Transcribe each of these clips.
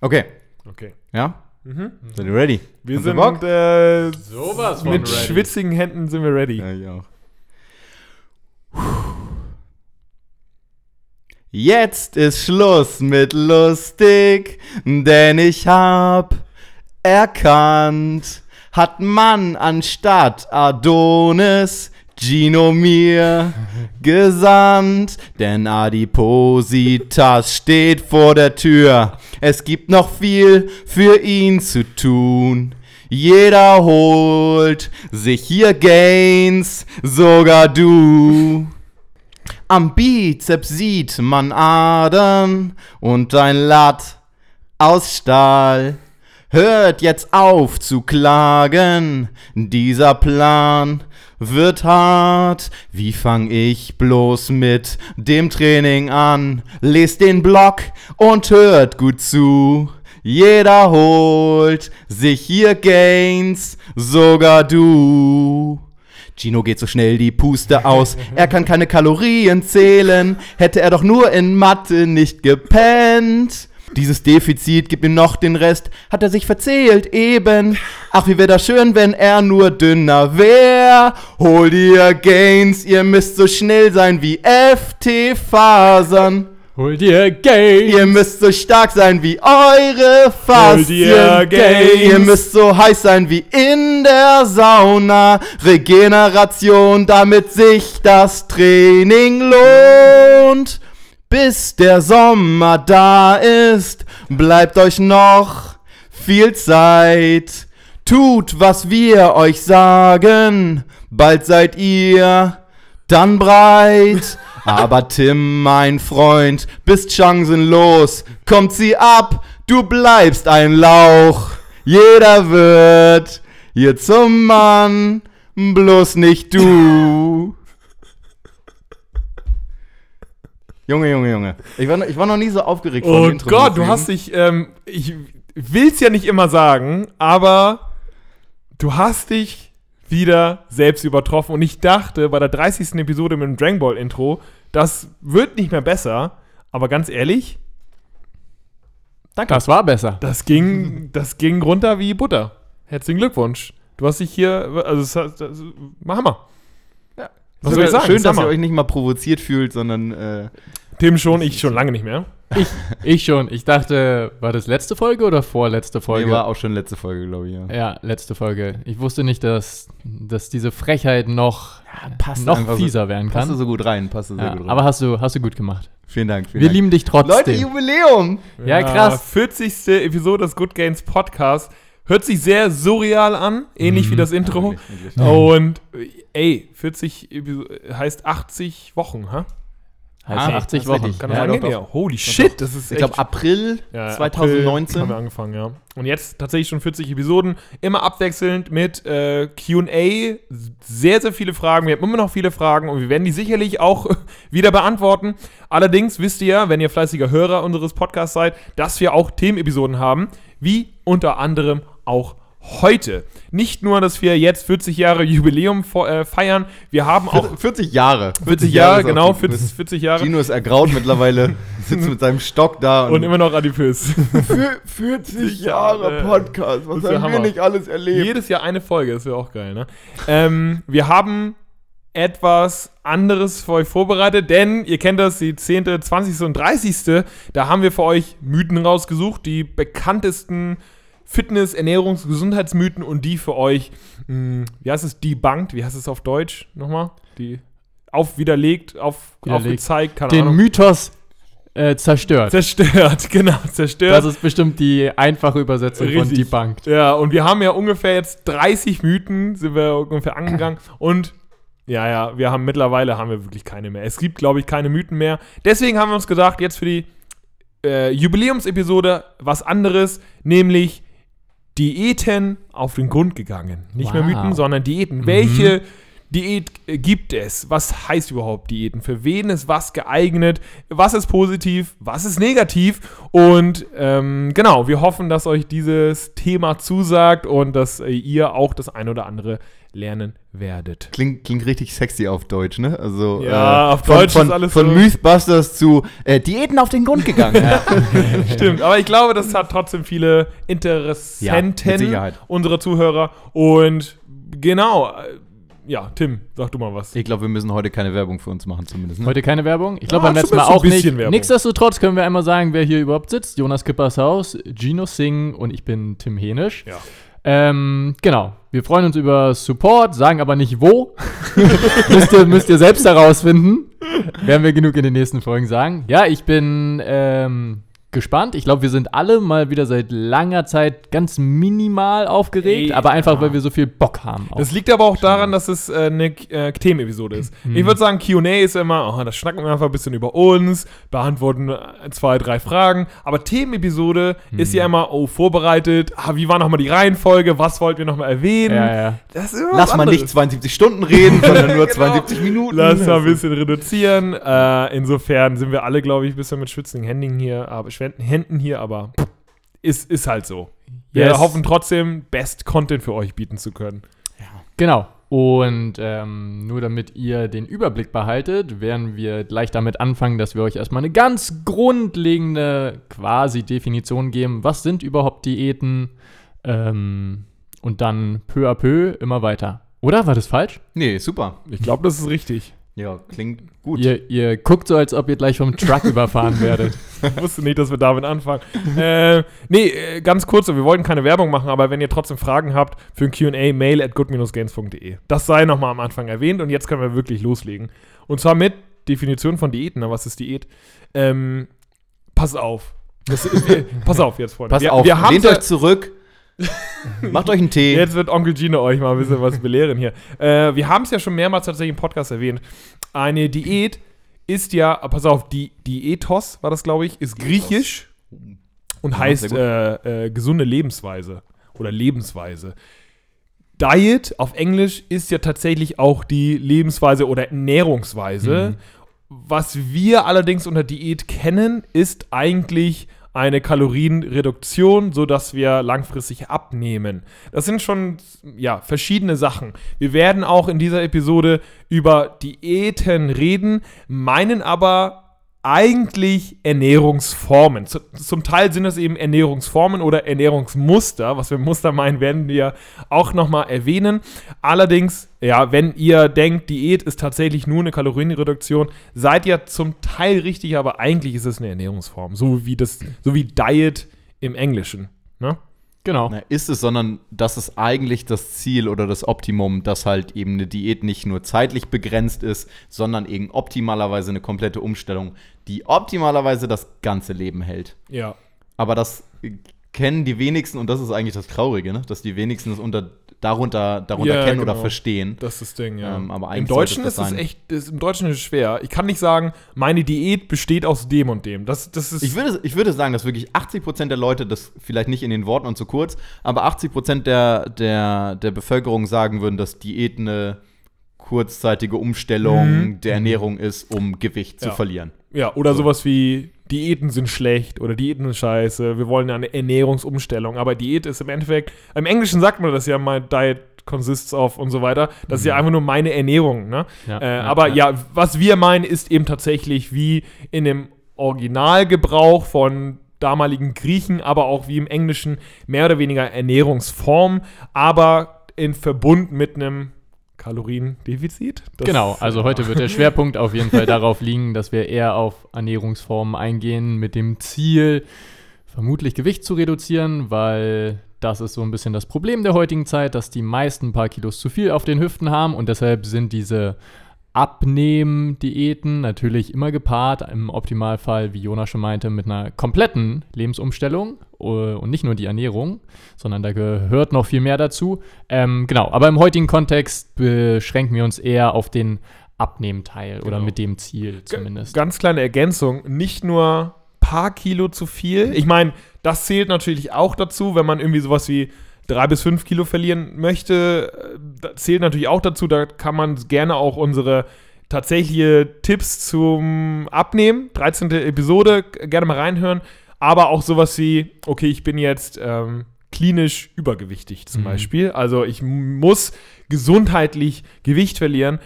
Okay. Okay. Ja? Seid ihr ready? Wir ihr sind Bock? äh, Sowas von mit ready. schwitzigen Händen sind wir ready. Ja, ich auch. Jetzt ist Schluss mit lustig, denn ich hab erkannt, hat man anstatt Adonis Gino mir gesandt, denn Adipositas steht vor der Tür. Es gibt noch viel für ihn zu tun. Jeder holt sich hier Gains, sogar du. Am Bizeps sieht man Adern und ein Latt aus Stahl. Hört jetzt auf zu klagen, dieser Plan wird hart. Wie fang ich bloß mit dem Training an? Lest den Blog und hört gut zu. Jeder holt sich hier Gains, sogar du. Gino geht so schnell die Puste aus. Er kann keine Kalorien zählen. Hätte er doch nur in Mathe nicht gepennt. Dieses Defizit gibt ihm noch den Rest. Hat er sich verzählt eben. Ach, wie wäre das schön, wenn er nur dünner wär. Hol dir Gains, ihr müsst so schnell sein wie FT-Fasern. Hol dir Gains. Ihr müsst so stark sein wie eure Hol dir. Gains. Ihr müsst so heiß sein wie in der Sauna. Regeneration, damit sich das Training lohnt. Bis der Sommer da ist, bleibt euch noch viel Zeit. Tut, was wir euch sagen, bald seid ihr dann breit. Aber Tim, mein Freund, bist chancenlos. Kommt sie ab, du bleibst ein Lauch. Jeder wird hier zum Mann, bloß nicht du. Junge, Junge, Junge. Ich war, noch- ich war noch nie so aufgeregt Oh dem Intro. Gott, du hast dich, ähm, ich will's ja nicht immer sagen, aber du hast dich wieder selbst übertroffen und ich dachte bei der 30. Episode mit dem Dragon Ball Intro, das wird nicht mehr besser, aber ganz ehrlich, Das war besser. das ging, das ging runter wie Butter. Herzlichen Glückwunsch. Du hast dich hier, also das, das, das, Hammer. Ja. Was soll ich sagen? Schön, dass ihr euch nicht mal provoziert fühlt, sondern äh, Tim schon, ich schon lange nicht mehr. Ich, ich schon. Ich dachte, war das letzte Folge oder vorletzte Folge? nee, war auch schon letzte Folge, glaube ich. Ja. ja, letzte Folge. Ich wusste nicht, dass, dass diese Frechheit noch, passt noch einfach so- fieser werden Passt kann. so gut rein, passt sehr Ja, gut rein. aber hast du, hast du gut gemacht. vielen Dank. Vielen Wir Dank. lieben dich trotzdem. Leute, Jubiläum! Ja, krass. 40. Episode des Good Gains Podcast. Hört sich sehr surreal an, ähnlich Mhm. wie das Intro. Wirklich, wirklich. Und äh, ey, 40 Episo heißt 80 Wochen, ha? heißt Ah, 80 das Wochen. Kann ja, doch, doch. Holy shit, das ist Ich glaube, April ja, 2019. April haben wir angefangen, ja. Und jetzt tatsächlich schon 40 Episoden, immer abwechselnd mit äh, QA. Sehr, sehr viele Fragen. Wir haben immer noch viele Fragen und wir werden die sicherlich auch wieder beantworten. Allerdings wisst ihr ja, wenn ihr fleißiger Hörer unseres Podcasts seid, dass wir auch Themenepisoden haben, wie unter anderem auch heute. Nicht nur, dass wir jetzt 40 Jahre Jubiläum äh, feiern, wir haben auch 40 Jahre. 40 Jahre, ist auch genau, die- 40, 40 Jahre Gino ist ergraut mittlerweile, sitzt mit seinem Stock da und immer noch adipös. für 40 Jahre Podcast. Das ist der Hammer. alles erlebt? Jedes Jahr eine Folge, das wäre auch geil, ne? ähm, wir haben etwas anderes für euch vorbereitet, denn ihr kennt das, die 10., 20. und 30. Da haben wir für euch Mythen rausgesucht, die bekanntesten Fitness-, Ernährungs-, Gesundheitsmythen und die für euch, mh, wie heißt es, debunked, wie heißt es auf Deutsch nochmal? Die auf widerlegt, auf, Widerlegt. aufgezeigt, keine Den Ahnung. Mythos äh, zerstört. Zerstört, genau, zerstört. Das ist bestimmt die einfache Übersetzung von Richtig. debunked. Ja, und wir haben ja ungefähr jetzt 30 Mythen, sind wir ungefähr angegangen. Und ja, ja, wir haben mittlerweile haben wir wirklich keine mehr. Es gibt, glaube ich, keine Mythen mehr. Deswegen haben wir uns gedacht, jetzt für die äh, Jubiläumsepisode was anderes, nämlich Diäten auf den Grund gegangen. Nicht mehr Wow. Mythen, sondern Diäten. Welche Diät äh, gibt es? Was heißt überhaupt Diäten? Für wen ist was geeignet? Was ist positiv? Was ist negativ? Und ähm, genau, wir hoffen, dass euch dieses Thema zusagt und dass äh, ihr auch das ein oder andere lernen werdet. Klingt, klingt richtig sexy auf Deutsch, ne? Also, Ja, auf von, Deutsch von, ist alles Von so- Mythbusters zu äh, Diäten auf den Grund gegangen. ja. Stimmt, aber ich glaube, das hat trotzdem viele Ja, Interessenten, Sicherheit. unsere Zuhörer. Und genau, äh, ja, Tim, sag du mal was. Ich glaube, wir müssen heute keine Werbung für uns machen, zumindest. Ne? Heute keine Werbung. Ich glaube Ja, beim letzten Mal auch ein bisschen nicht. Werbung. Nichtsdestotrotz können wir einmal sagen, wer hier überhaupt sitzt. Jonas Kippers Haus, Gino Singh und ich bin Tim Henisch. Ja. Ähm, genau. Wir freuen uns über Support, sagen aber nicht wo. müsst, ihr, müsst ihr selbst herausfinden. Werden wir genug in den nächsten Folgen sagen. Ja, ich bin ähm, gespannt. Ich glaube, wir sind alle mal wieder seit langer Zeit ganz minimal aufgeregt, Ey, aber einfach, ja. weil wir so viel Bock haben. Das liegt aber auch daran, dass es äh, eine äh, Themenepisode ist. Ich würde sagen, QA ist immer, oh, das schnacken wir einfach ein bisschen über uns, beantworten äh, zwei, drei Fragen. Aber Themenepisode ist ja immer, oh, vorbereitet, ah, wie war nochmal die Reihenfolge, was wollten wir nochmal erwähnen? ja, ja. Das ist immer Lass mal nicht anderes. 72 Stunden reden, sondern nur Genau. 72 Minuten. Lass mal ein bisschen reduzieren. Äh, insofern sind wir alle, glaube ich, ein bisschen mit schwitzenden Händen hier, aber schwenden Händen hier, aber ist, ist halt so. Wir Yes. hoffen trotzdem, Best Content für euch bieten zu können. Genau. Und ähm, nur damit ihr den Überblick behaltet, werden wir gleich damit anfangen, dass wir euch erstmal eine ganz grundlegende quasi Definition geben. Was sind überhaupt Diäten? Ähm, und dann peu à peu immer weiter. Oder? War das falsch? Nee, super. Ich glaube, das ist richtig. Ja, klingt gut. Ihr, ihr guckt so, als ob ihr gleich vom Truck überfahren werdet. Ich wusste nicht, dass wir damit anfangen. äh, nee, äh, ganz kurz, wir wollten keine Werbung machen, aber wenn ihr trotzdem Fragen habt für ein QA, mail at good-gains.de. Das sei nochmal am Anfang erwähnt und jetzt können wir wirklich loslegen. Und zwar mit Definition von Diäten. Na, was ist Diät? Ähm, pass auf. Das, äh, pass auf jetzt, Freunde. Pass wir, auf, wir lehnt euch zurück. Macht euch einen Tee. Jetzt wird Onkel Gino euch mal ein bisschen was belehren hier. Äh, wir haben es ja schon mehrmals tatsächlich im Podcast erwähnt. Eine Diät ist ja, pass auf, die Diätos war das, glaube ich, ist griechisch und Ja, heißt äh, äh, gesunde Lebensweise oder Lebensweise. Diet auf Englisch ist ja tatsächlich auch die Lebensweise oder Ernährungsweise. Was wir allerdings unter Diät kennen, ist eigentlich eine Kalorienreduktion, sodass wir langfristig abnehmen. Das sind schon ja, verschiedene Sachen. Wir werden auch in dieser Episode über Diäten reden, meinen aber eigentlich Ernährungsformen. Zu, zum Teil sind es eben Ernährungsformen oder Ernährungsmuster. Was wir Muster meinen, werden wir auch nochmal erwähnen. Allerdings, ja, wenn ihr denkt, Diät ist tatsächlich nur eine Kalorienreduktion, seid ihr zum Teil richtig, aber eigentlich ist es eine Ernährungsform. So wie das, so wie Diet im Englischen. Ne? Genau. Na, ist es, sondern das ist eigentlich das Ziel oder das Optimum, dass halt eben eine Diät nicht nur zeitlich begrenzt ist, sondern eben optimalerweise eine komplette Umstellung, die optimalerweise das ganze Leben hält. Ja. Aber das äh, kennen die wenigsten und das ist eigentlich das Traurige, ne? dass die wenigsten es unter, darunter, darunter Ja, kennen genau. oder verstehen. Das ist das Ding, ja. Ähm, aber Im Deutschen ist das es echt, ist, im Deutschen ist es schwer. Ich kann nicht sagen, meine Diät besteht aus dem und dem. Das, das ist. Ich würde, ich würde sagen, dass wirklich 80% der Leute, das vielleicht nicht in den Worten und zu kurz, aber 80% der, der, der Bevölkerung sagen würden, dass Diät eine kurzzeitige Umstellung Mhm. der Ernährung ist, um Gewicht Ja. zu verlieren. Ja, oder So. sowas wie Diäten sind schlecht oder Diäten sind scheiße. Wir wollen eine Ernährungsumstellung. Aber Diät ist im Endeffekt, im Englischen sagt man das ja, my diet consists of und so weiter. Das ist ja einfach nur meine Ernährung. Ne? Ja, äh, ja, aber ja. ja. was wir meinen, ist eben tatsächlich wie in dem Originalgebrauch von damaligen Griechen, aber auch wie im Englischen mehr oder weniger Ernährungsform, aber in Verbund mit einem Kaloriendefizit. Das- Genau, also heute wird der Schwerpunkt auf jeden Fall darauf liegen, dass wir eher auf Ernährungsformen eingehen mit dem Ziel, vermutlich Gewicht zu reduzieren, weil das ist so ein bisschen das Problem der heutigen Zeit, dass die meisten ein paar Kilos zu viel auf den Hüften haben und deshalb sind diese Abnehmen-Diäten natürlich immer gepaart, im Optimalfall, wie Jonas schon meinte, mit einer kompletten Lebensumstellung äh, und nicht nur die Ernährung, sondern da gehört noch viel mehr dazu. Ähm, genau, aber im heutigen Kontext beschränken wir uns eher auf den Abnehmteil oder Genau. mit dem Ziel zumindest. Ganz kleine Ergänzung, nicht nur paar Kilo zu viel. Ich meine, das zählt natürlich auch dazu, wenn man irgendwie sowas wie drei bis fünf Kilo verlieren möchte. äh, zählt natürlich auch dazu. Da kann man gerne auch unsere tatsächliche Tipps zum Abnehmen, 13. Episode, gerne mal reinhören. Aber auch sowas wie, okay, ich bin jetzt ähm, klinisch übergewichtig zum Mhm. Beispiel. Also ich muss gesundheitlich Gewicht verlieren.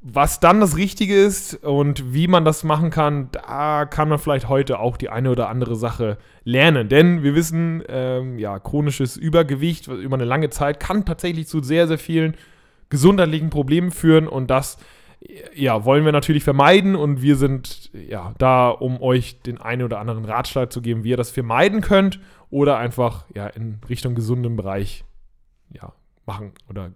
Was dann das Richtige ist und wie man das machen kann, da kann man vielleicht heute auch die eine oder andere Sache lernen. Denn wir wissen, ähm, ja, chronisches Übergewicht über eine lange Zeit kann tatsächlich zu sehr, sehr vielen gesundheitlichen Problemen führen und das ja, wollen wir natürlich vermeiden und wir sind ja da, um euch den einen oder anderen Ratschlag zu geben, wie ihr das vermeiden könnt oder einfach ja in Richtung gesundem Bereich ja, machen oder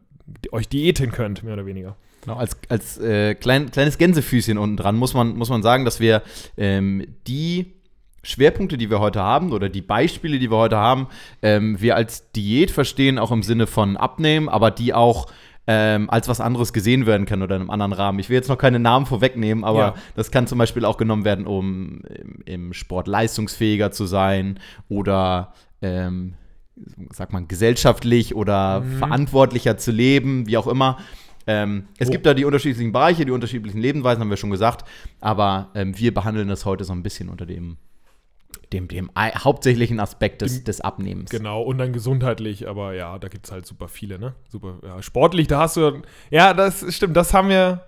euch diäten könnt, mehr oder weniger. Genau, als als äh, klein, kleines Gänsefüßchen unten dran muss man, muss man sagen, dass wir ähm, die Schwerpunkte, die wir heute haben, oder die Beispiele, die wir heute haben, ähm, wir als Diät verstehen, auch im Sinne von Abnehmen, aber die auch ähm, als was anderes gesehen werden können oder in einem anderen Rahmen. Ich will jetzt noch keine Namen vorwegnehmen, aber Ja. das kann zum Beispiel auch genommen werden, um im, im Sport leistungsfähiger zu sein oder ähm, sagt man, gesellschaftlich oder verantwortlicher zu leben, wie auch immer. Ähm, es Wo- gibt da die unterschiedlichen Bereiche, die unterschiedlichen Lebensweisen, haben wir schon gesagt, aber ähm, wir behandeln das heute so ein bisschen unter dem, dem, dem hauptsächlichen Aspekt des, des Abnehmens. Genau, und dann gesundheitlich, aber ja, da gibt es halt super viele, ne? Super, ja, sportlich, da hast du, ja, das stimmt, das haben wir,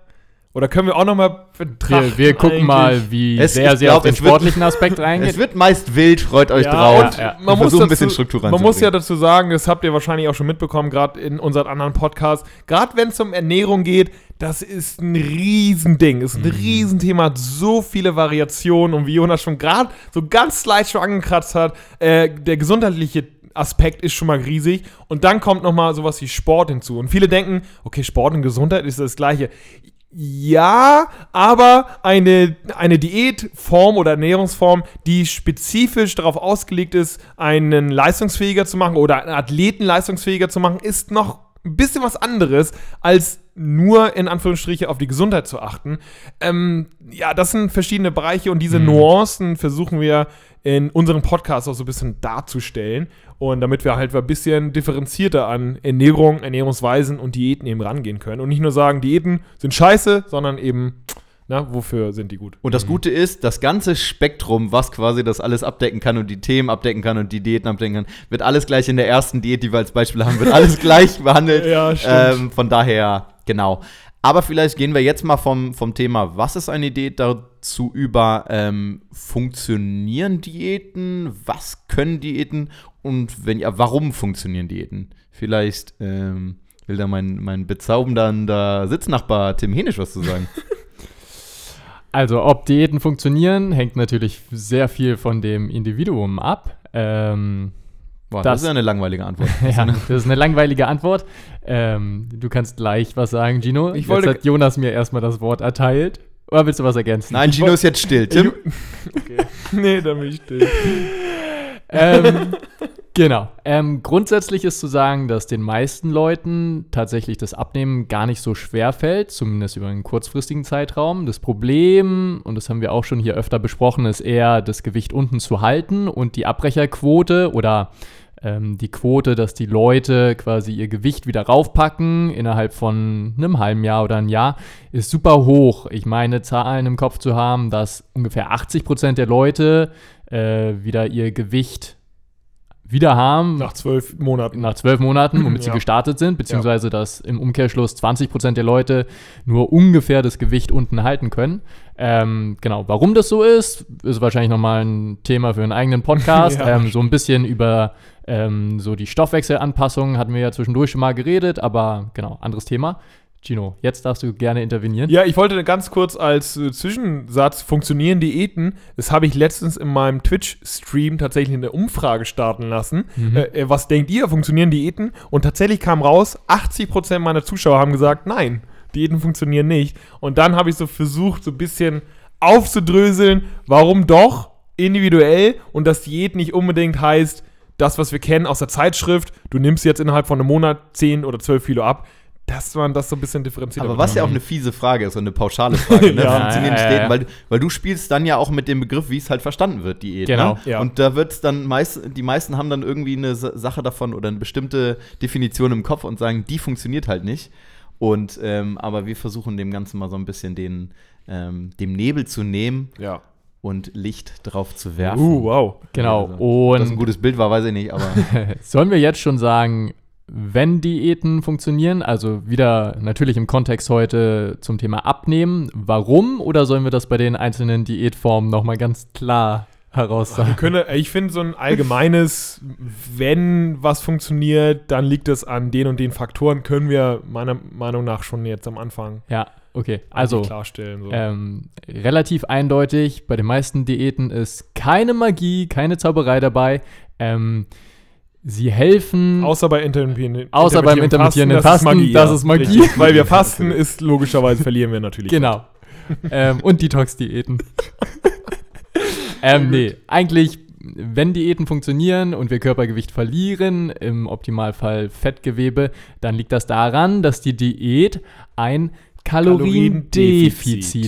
oder können wir auch nochmal betrachten. Wir, wir gucken eigentlich. mal, wie Es- sehr sehr auf den es wird- sportlichen Aspekt Es reingeht. wird meist wild, freut euch Ja, drauf. Ja, ja. Man, muss dazu, ein bisschen Struktur man muss ja dazu sagen, das habt ihr wahrscheinlich auch schon mitbekommen, gerade in unseren anderen Podcasts, gerade wenn es um Ernährung geht, das ist ein Riesending, ist ein Mhm. Riesenthema, hat so viele Variationen und wie Jonas schon gerade so ganz leicht schon angekratzt hat, äh, der gesundheitliche Aspekt ist schon mal riesig und dann kommt noch mal sowas wie Sport hinzu und viele denken, okay, Sport und Gesundheit ist das gleiche. Ja, aber eine, eine Diätform oder Ernährungsform, die spezifisch darauf ausgelegt ist, einen leistungsfähiger zu machen oder einen Athleten leistungsfähiger zu machen, ist noch ein bisschen was anderes, als nur in Anführungsstriche auf die Gesundheit zu achten. Ähm, ja, das sind verschiedene Bereiche und diese Nuancen versuchen wir in unserem Podcast auch so ein bisschen darzustellen. Und damit wir halt ein bisschen differenzierter an Ernährung, Ernährungsweisen und Diäten eben rangehen können. Und nicht nur sagen, Diäten sind scheiße, sondern eben, na, wofür sind die gut? Und das Gute ist, das ganze Spektrum, was quasi das alles abdecken kann und die Themen abdecken kann und die Diäten abdecken kann, wird alles gleich in der ersten Diät, die wir als Beispiel haben, wird alles gleich behandelt. Ja, stimmt. Ähm, von daher, genau. Aber vielleicht gehen wir jetzt mal vom, vom Thema, was ist eine Diät, dazu über, ähm, funktionieren Diäten, was können Diäten und wenn ja, warum funktionieren Diäten? Vielleicht ähm, will da mein, mein bezaubernder Sitznachbar Tim Henisch was zu sagen. Also, ob Diäten funktionieren, hängt natürlich sehr viel von dem Individuum ab. Ähm, Boah, Das- das ist ja eine langweilige Antwort. ja, das ist eine langweilige Antwort. Ähm, du kannst gleich was sagen, Gino. Ich wollte- Jetzt hat Jonas mir erstmal das Wort erteilt. Oder willst du was ergänzen? Nein, Gino ist jetzt still. Tim? nee, da bin ich still. ähm, genau. Ähm, grundsätzlich ist zu sagen, dass den meisten Leuten tatsächlich das Abnehmen gar nicht so schwer fällt, zumindest über einen kurzfristigen Zeitraum. Das Problem, und das haben wir auch schon hier öfter besprochen, ist eher das Gewicht unten zu halten und die Abbrecherquote oder ähm, die Quote, dass die Leute quasi ihr Gewicht wieder raufpacken innerhalb von einem halben Jahr oder ein Jahr, ist super hoch. Ich meine, Zahlen im Kopf zu haben, dass ungefähr 80 Prozent der Leute äh, wieder ihr Gewicht wieder haben Nach zwölf Monaten. nach zwölf Monaten, womit sie Ja. gestartet sind, beziehungsweise dass im Umkehrschluss 20 Prozent der Leute nur ungefähr das Gewicht unten halten können. Ähm, genau, warum das so ist, ist wahrscheinlich nochmal ein Thema für einen eigenen Podcast. Ja. ähm, so ein bisschen über ähm, so die Stoffwechselanpassungen hatten wir ja zwischendurch schon mal geredet, aber genau, anderes Thema. Gino, jetzt darfst du gerne intervenieren. Ja, ich wollte ganz kurz als äh, Zwischensatz funktionieren Diäten. Das habe ich letztens in meinem Twitch-Stream tatsächlich eine Umfrage starten lassen. Mhm. Äh, äh, was denkt ihr, funktionieren Diäten? Und tatsächlich kam raus, 80% meiner Zuschauer haben gesagt, nein, Diäten funktionieren nicht. Und dann habe ich so versucht, so ein bisschen aufzudröseln, warum doch individuell und dass Diät nicht unbedingt heißt, das, was wir kennen aus der Zeitschrift, du nimmst jetzt innerhalb von einem Monat 10 oder 12 Kilo ab, dass man das so ein bisschen differenziert. Aber was ja auch eine fiese Frage ist und eine pauschale Frage, ne? Ja, funktionieren ja, ja, ja. weil, weil du spielst dann ja auch mit dem Begriff, wie es halt verstanden wird, Diät. Genau, ne? ja. Und da wird es dann meist, die meisten haben dann irgendwie eine Sa- Sache davon oder eine bestimmte Definition im Kopf und sagen, die funktioniert halt nicht. Und ähm, aber wir versuchen dem Ganzen mal so ein bisschen den, ähm, dem Nebel zu nehmen. Ja. und Licht drauf zu werfen. Uh, wow. Genau. Also, ob das ein Und gutes Bild war, weiß ich nicht, aber sollen wir jetzt schon sagen, wenn Diäten funktionieren, also wieder natürlich im Kontext heute zum Thema Abnehmen, warum oder sollen wir das bei den einzelnen Diätformen nochmal ganz klar Wir heraussagen? können, ich finde so ein allgemeines, wenn was funktioniert, dann liegt es an den und den Faktoren, können wir meiner Meinung nach schon jetzt am Anfang Ja, okay. Also klarstellen. So. ähm, relativ eindeutig, bei den meisten Diäten ist keine Magie, keine Zauberei dabei. Ähm, sie helfen. Außer bei intermittierenden Außer beim intermittierenden das ist Fasten, das ist Magie. Richtig. Weil wir fasten, ist logischerweise verlieren wir natürlich. Genau. ähm, und Detox-Diäten. ähm, nee, eigentlich, wenn Diäten funktionieren und wir Körpergewicht verlieren, im Optimalfall Fettgewebe, dann liegt das daran, dass die Diät ein Kaloriendefizit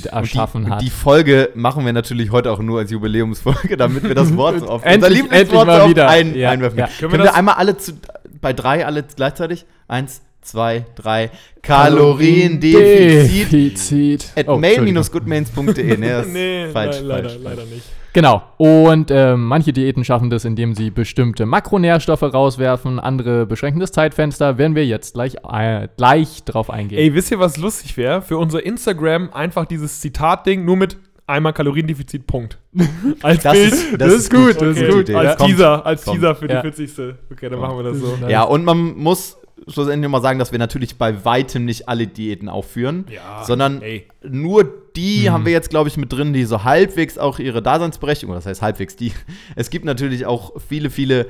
Kaloriendefizit. erschaffen und hat. die Folge machen wir natürlich heute auch nur als Jubiläumsfolge, damit wir das Wort so oft, Endlich- endlich mal so oft wieder. ein, Ja, einwerfen ja. können. Können wir einmal alle zu, bei drei alle gleichzeitig? Eins, zwei, drei. Kaloriendefizit Defizit. at Oh, mail-goodmains.de. Nee, das ist Nee, falsch, le leider, falsch, leider nicht. Genau. Und ähm, manche Diäten schaffen das, indem sie bestimmte Makronährstoffe rauswerfen. Andere beschränken das Zeitfenster. Werden wir jetzt gleich, äh, gleich drauf eingehen. Ey, wisst ihr, was lustig wäre? Für unser Instagram einfach dieses Zitat-Ding nur mit einmal Kaloriendefizit, Punkt. Als Das Bild. ist- das ist gut, das ist gut. Als Kommt, Teaser, als kommt. Teaser für Ja. die 40. Okay, dann machen wir das so. Das Ja, und man muss schlussendlich mal sagen, dass wir natürlich bei weitem nicht alle Diäten aufführen, Ja, sondern ey. nur die haben wir jetzt, glaube ich, mit drin, die so halbwegs auch ihre Daseinsberechtigung, das heißt halbwegs die. Es gibt natürlich auch viele, viele,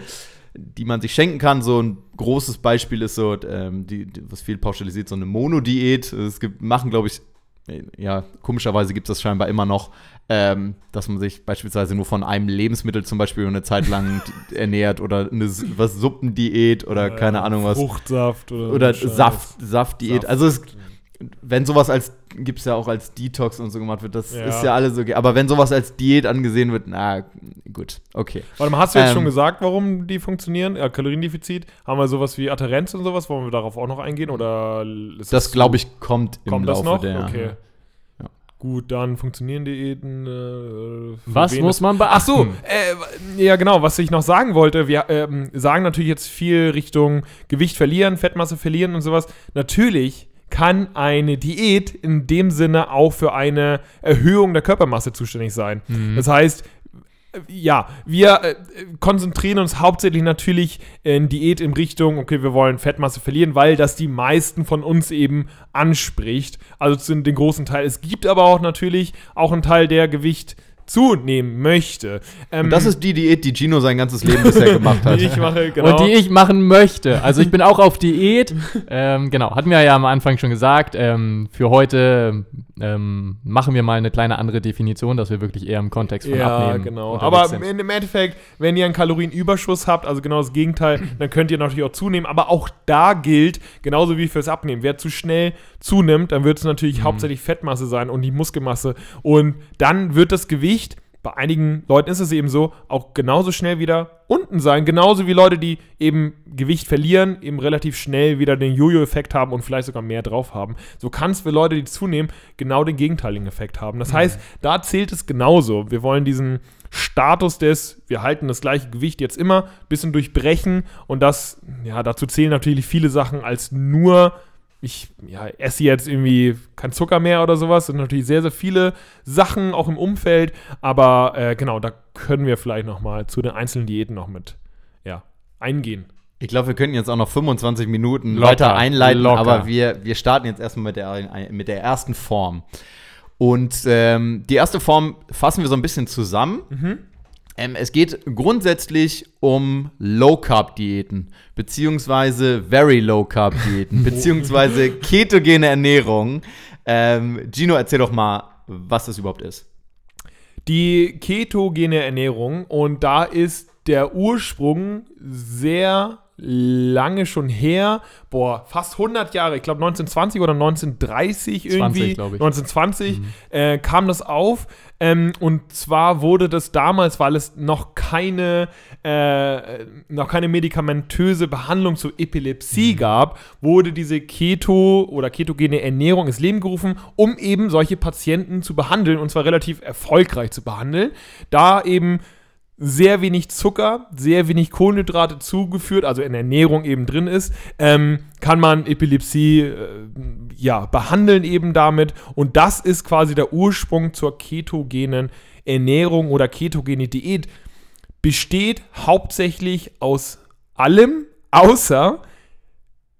die man sich schenken kann. So ein großes Beispiel ist so, ähm, die, was viel pauschalisiert, so eine Monodiät. Es gibt, machen, glaube ich, ja, komischerweise gibt es das scheinbar immer noch, ähm, dass man sich beispielsweise nur von einem Lebensmittel zum Beispiel eine Zeit lang ernährt oder eine was Suppendiät oder keine Ahnung was. Fruchtsaft oder, Oder. Saft, Saftdiät. Saft. Also es, wenn sowas als, gibt es ja auch als Detox und so gemacht wird, das Ja. ist ja alles okay. Aber wenn sowas als Diät angesehen wird, na gut, okay. Warte mal, hast du jetzt Ähm, schon gesagt, warum die funktionieren? Ja, Kaloriendefizit. Haben wir sowas wie Adherenz und sowas? Wollen wir darauf auch noch eingehen? Oder ist Das glaube ich kommt im Kommt das Laufe noch? der. okay. Ja. Gut, dann funktionieren Diäten. Äh, Was muss man Ach so, beachten? äh, ja genau, was ich noch sagen wollte, wir ähm, sagen natürlich jetzt viel Richtung Gewicht verlieren, Fettmasse verlieren und sowas. Natürlich kann eine Diät in dem Sinne auch für eine Erhöhung der Körpermasse zuständig sein. Das heißt, äh, ja, wir äh, konzentrieren uns hauptsächlich natürlich in Diät in Richtung, okay, wir wollen Fettmasse verlieren, weil das die meisten von uns eben anspricht. Also zu den großen Teil. Es gibt aber auch natürlich auch einen Teil, der Gewicht zunehmen möchte. Ähm, Und das ist die Diät, die Gino sein ganzes Leben bisher gemacht hat. die ich mache, genau. Und die ich machen möchte. Also ich bin auch auf Diät. ähm, genau, hatten wir ja am Anfang schon gesagt. Ähm, für heute ähm, machen wir mal eine kleine andere Definition, dass wir wirklich eher im Kontext von ja, Abnehmen genau. Aber sind. im, im Endeffekt, wenn ihr einen Kalorienüberschuss habt, also genau das Gegenteil, dann könnt ihr natürlich auch zunehmen. Aber auch da gilt, genauso wie fürs Abnehmen, wer zu schnell zunimmt, dann wird es natürlich hauptsächlich Fettmasse sein und die Muskelmasse. Und dann wird das Gewicht, bei einigen Leuten ist es eben so, auch genauso schnell wieder unten sein. Genauso wie Leute, die eben Gewicht verlieren, eben relativ schnell wieder den Jojo-Effekt haben und vielleicht sogar mehr drauf haben. So kann es für Leute, die zunehmen, genau den gegenteiligen Effekt haben. Das heißt, da zählt es genauso. Wir wollen diesen Status des, wir halten das gleiche Gewicht jetzt immer, ein bisschen durchbrechen und das, ja, dazu zählen natürlich viele Sachen als nur ich ja, esse jetzt irgendwie kein Zucker mehr oder sowas. Das sind natürlich sehr, sehr viele Sachen auch im Umfeld. Aber äh, genau, da können wir vielleicht noch mal zu den einzelnen Diäten noch mit ja, eingehen. Ich glaube, wir könnten jetzt auch noch 25 Minuten Locker, weiter einleiten, locker. aber wir, wir starten jetzt erstmal mit der, mit der ersten Form. Und ähm, die erste Form fassen wir so ein bisschen zusammen. Ähm, es geht grundsätzlich um Low-Carb-Diäten, beziehungsweise Very Low-Carb-Diäten, beziehungsweise ketogene Ernährung. Ähm, Gino, erzähl doch mal, was das überhaupt ist. Die ketogene Ernährung und da ist der Ursprung sehr lange schon her, boah, fast 100 Jahre, ich glaube 1920 oder 1930 irgendwie, 20, glaub ich. 1920 äh, kam das auf. Ähm, und zwar wurde das damals, weil es noch keine, äh, noch keine medikamentöse Behandlung zur Epilepsie gab, wurde diese Keto- oder ketogene Ernährung ins Leben gerufen, um eben solche Patienten zu behandeln und zwar relativ erfolgreich zu behandeln, da eben sehr wenig Zucker, sehr wenig Kohlenhydrate zugeführt, also in Ernährung eben drin ist, ähm, kann man Epilepsie äh, ja, behandeln eben damit. Und das ist quasi der Ursprung zur ketogenen Ernährung oder ketogene Diät. Besteht hauptsächlich aus allem, außer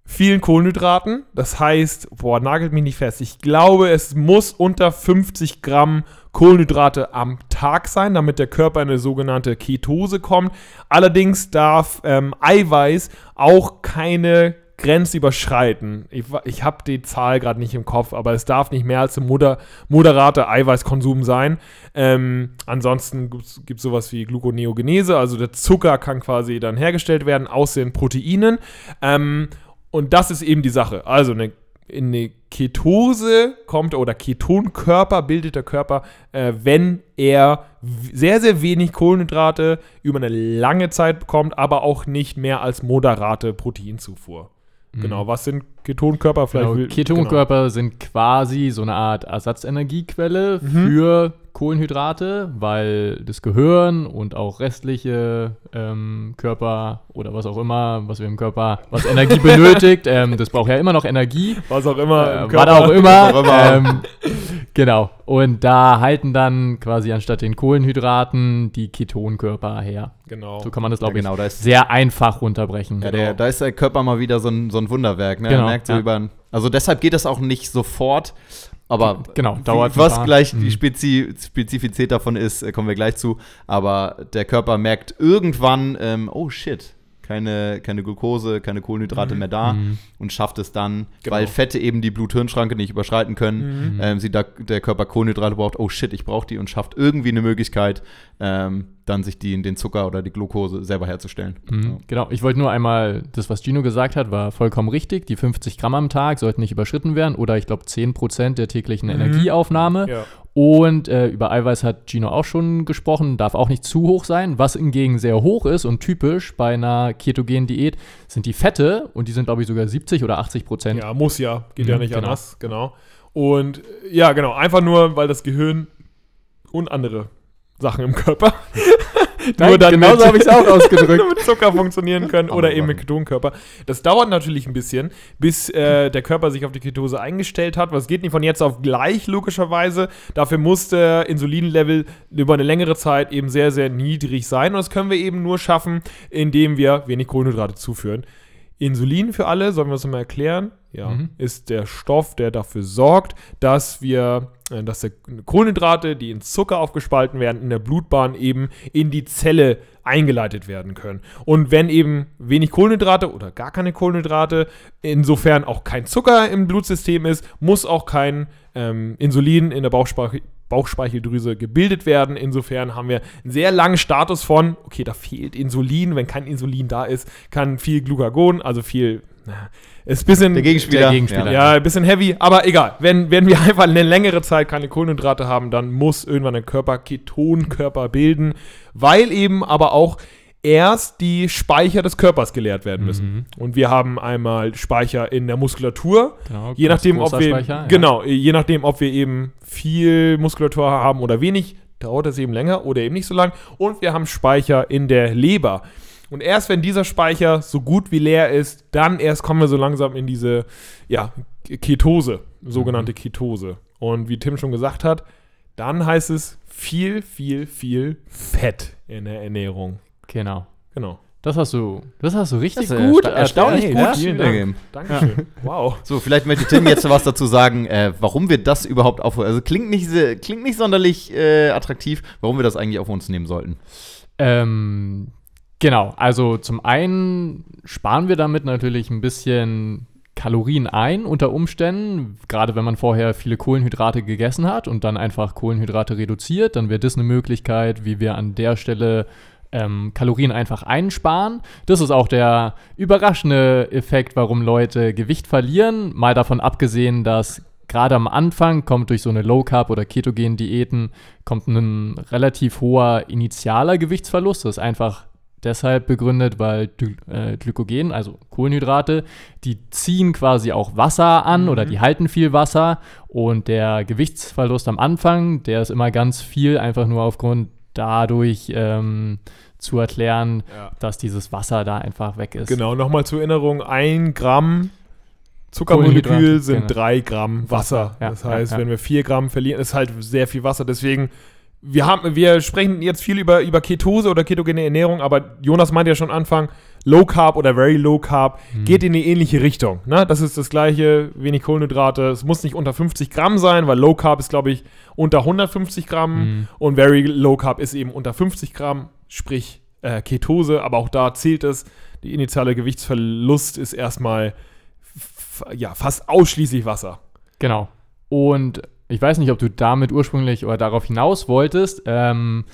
vielen Kohlenhydraten. Das heißt, boah, nagelt mich nicht fest. Ich glaube, es muss unter 50 Gramm Kohlenhydrate am Tag sein, damit der Körper in eine sogenannte Ketose kommt. Allerdings darf ähm, Eiweiß auch keine Grenze überschreiten. Ich, ich habe die Zahl gerade nicht im Kopf, aber es darf nicht mehr als ein moder moderater Eiweißkonsum sein. Ähm, ansonsten gibt es sowas wie Gluconeogenese, also der Zucker kann quasi dann hergestellt werden aus den Proteinen. Ähm, und das ist eben die Sache. Also eine, in eine Ketose kommt oder Ketonkörper bildet der Körper, äh, wenn er sehr, sehr wenig Kohlenhydrate über eine lange Zeit bekommt, aber auch nicht mehr als moderate Proteinzufuhr. Genau, was sind Ketonkörper? Vielleicht Genau, Ketonkörper sind quasi so eine Art Ersatzenergiequelle Mhm. für Kohlenhydrate, weil das Gehirn und auch restliche ähm, Körper oder was auch immer, was wir im Körper, was Energie benötigt, ähm, das braucht ja immer noch Energie. Genau, was auch immer. im Äh, was auch immer. Was auch immer. ähm, genau. Und da halten dann quasi anstatt den Kohlenhydraten die Ketonkörper her. Genau. So kann man das, Ja, glaube genau, ich, da ist, sehr einfach runterbrechen. ja, der, da ist der Körper mal wieder so ein, so ein Wunderwerk. Ne? Genau, merkt so ja. über, also deshalb geht das auch nicht sofort. Aber Genau, dauert was gleich Mhm. die Spezi Spezifität davon ist, äh, kommen wir gleich zu. Aber der Körper merkt irgendwann, ähm, oh shit, keine, keine Glucose, keine Kohlenhydrate mehr da Mhm. und schafft es dann, Genau. weil Fette eben die Blut-Hirn-Schranke nicht überschreiten können, Mhm. ähm, sieht da, der Körper Kohlenhydrate braucht, oh shit, ich brauche die und schafft irgendwie eine Möglichkeit, ähm, dann sich die, den Zucker oder die Glucose selber herzustellen. Mhm, Genau, ich wollte nur einmal, das, was Gino gesagt hat, war vollkommen richtig. Die 50 Gramm am Tag sollten nicht überschritten werden oder ich glaube 10 Prozent der täglichen Energieaufnahme. Ja. Und äh, über Eiweiß hat Gino auch schon gesprochen, darf auch nicht zu hoch sein. Was hingegen sehr hoch ist und typisch bei einer ketogenen Diät sind die Fette und die sind, glaube ich, sogar 70 oder 80 Prozent. Ja, muss ja. Geht ja Mhm, nicht genau. anders. Genau. Und äh, ja, genau. Einfach nur, weil das Gehirn und andere Sachen im Körper Nein, genauso habe ich es auch ausgedrückt. nur mit Zucker funktionieren können oder Aber eben mit. Ketonkörper. Das dauert natürlich ein bisschen, bis äh, der Körper sich auf die Ketose eingestellt hat. Was geht nicht von jetzt auf gleich, logischerweise. Dafür muss der Insulinlevel über eine längere Zeit eben sehr, sehr niedrig sein. Und das können wir eben nur schaffen, indem wir wenig Kohlenhydrate zuführen. Insulin für alle, sollen wir das mal erklären? Ja, Mhm. ist der Stoff, der dafür sorgt, dass wir, äh, dass der Kohlenhydrate, die in Zucker aufgespalten werden, in der Blutbahn eben in die Zelle eingeleitet werden können. Und wenn eben wenig Kohlenhydrate oder gar keine Kohlenhydrate, insofern auch kein Zucker im Blutsystem ist, muss auch kein ähm, Insulin in der Bauchspeichel Bauchspeicheldrüse gebildet werden. Insofern haben wir einen sehr langen Status von, okay, da fehlt Insulin. Wenn kein Insulin da ist, kann viel Glucagon, also viel, ist ein bisschen Der Gegenspieler. Der Gegenspieler. ja, ein bisschen heavy, aber egal. Wenn, wenn wir einfach eine längere Zeit keine Kohlenhydrate haben, dann muss irgendwann der Körper Ketonkörper bilden, weil eben aber auch erst die Speicher des Körpers geleert werden müssen. Mhm. Und wir haben einmal Speicher in der Muskulatur, Genau, je nachdem, ob wir Speicher, ja. genau, je nachdem, ob wir eben viel Muskulatur haben oder wenig, dauert es eben länger oder eben nicht so lang. Und wir haben Speicher in der Leber. Und erst wenn dieser Speicher so gut wie leer ist, dann erst kommen wir so langsam in diese ja, Ketose, sogenannte Mhm. Ketose. Und wie Tim schon gesagt hat, dann heißt es viel, viel, viel Fett in der Ernährung. Genau. Genau. Das hast du, das hast du richtig Das ist gut. ersta- erstaunlich Ey, gut ja, vielen wiedergegeben. Dankeschön. Wow. So, vielleicht möchte Tim jetzt was dazu sagen, äh, warum wir das überhaupt auf. Also klingt nicht, klingt nicht sonderlich äh, attraktiv, warum wir das eigentlich auf uns nehmen sollten. Ähm, genau, also zum einen sparen wir damit natürlich ein bisschen Kalorien ein unter Umständen, gerade wenn man vorher viele Kohlenhydrate gegessen hat und dann einfach Kohlenhydrate reduziert, dann wäre das eine Möglichkeit, wie wir an der Stelle ähm, Kalorien einfach einsparen. Das ist auch der überraschende Effekt, warum Leute Gewicht verlieren. Mal davon abgesehen, dass gerade am Anfang kommt durch so eine Low Carb oder Ketogen Diäten kommt ein relativ hoher initialer Gewichtsverlust. Das ist einfach deshalb begründet, weil äh, Glykogen, also Kohlenhydrate, die ziehen quasi auch Wasser an Mhm. oder die halten viel Wasser und der Gewichtsverlust am Anfang, der ist immer ganz viel, einfach nur aufgrund dadurch ähm, zu erklären, Ja. dass dieses Wasser da einfach weg ist. Genau, nochmal zur Erinnerung, ein Gramm Zuckermolekül sind genau. drei Gramm Wasser. Ja, das heißt, ja. wenn wir vier Gramm verlieren, ist halt sehr viel Wasser. Deswegen, wir, haben, wir sprechen jetzt viel über, über Ketose oder ketogene Ernährung, aber Jonas meinte ja schon am Anfang, Low Carb oder Very Low Carb Mhm. geht in die ähnliche Richtung. Ne? Das ist das gleiche, wenig Kohlenhydrate. Es muss nicht unter 50 Gramm sein, weil Low Carb ist, glaube ich, unter 150 Gramm Mhm. und Very Low Carb ist eben unter 50 Gramm, sprich äh, Ketose, aber auch da zählt es. Die initiale Gewichtsverlust ist erstmal ja, fast ausschließlich Wasser. Genau. Und ich weiß nicht, ob du damit ursprünglich oder darauf hinaus wolltest. Ähm,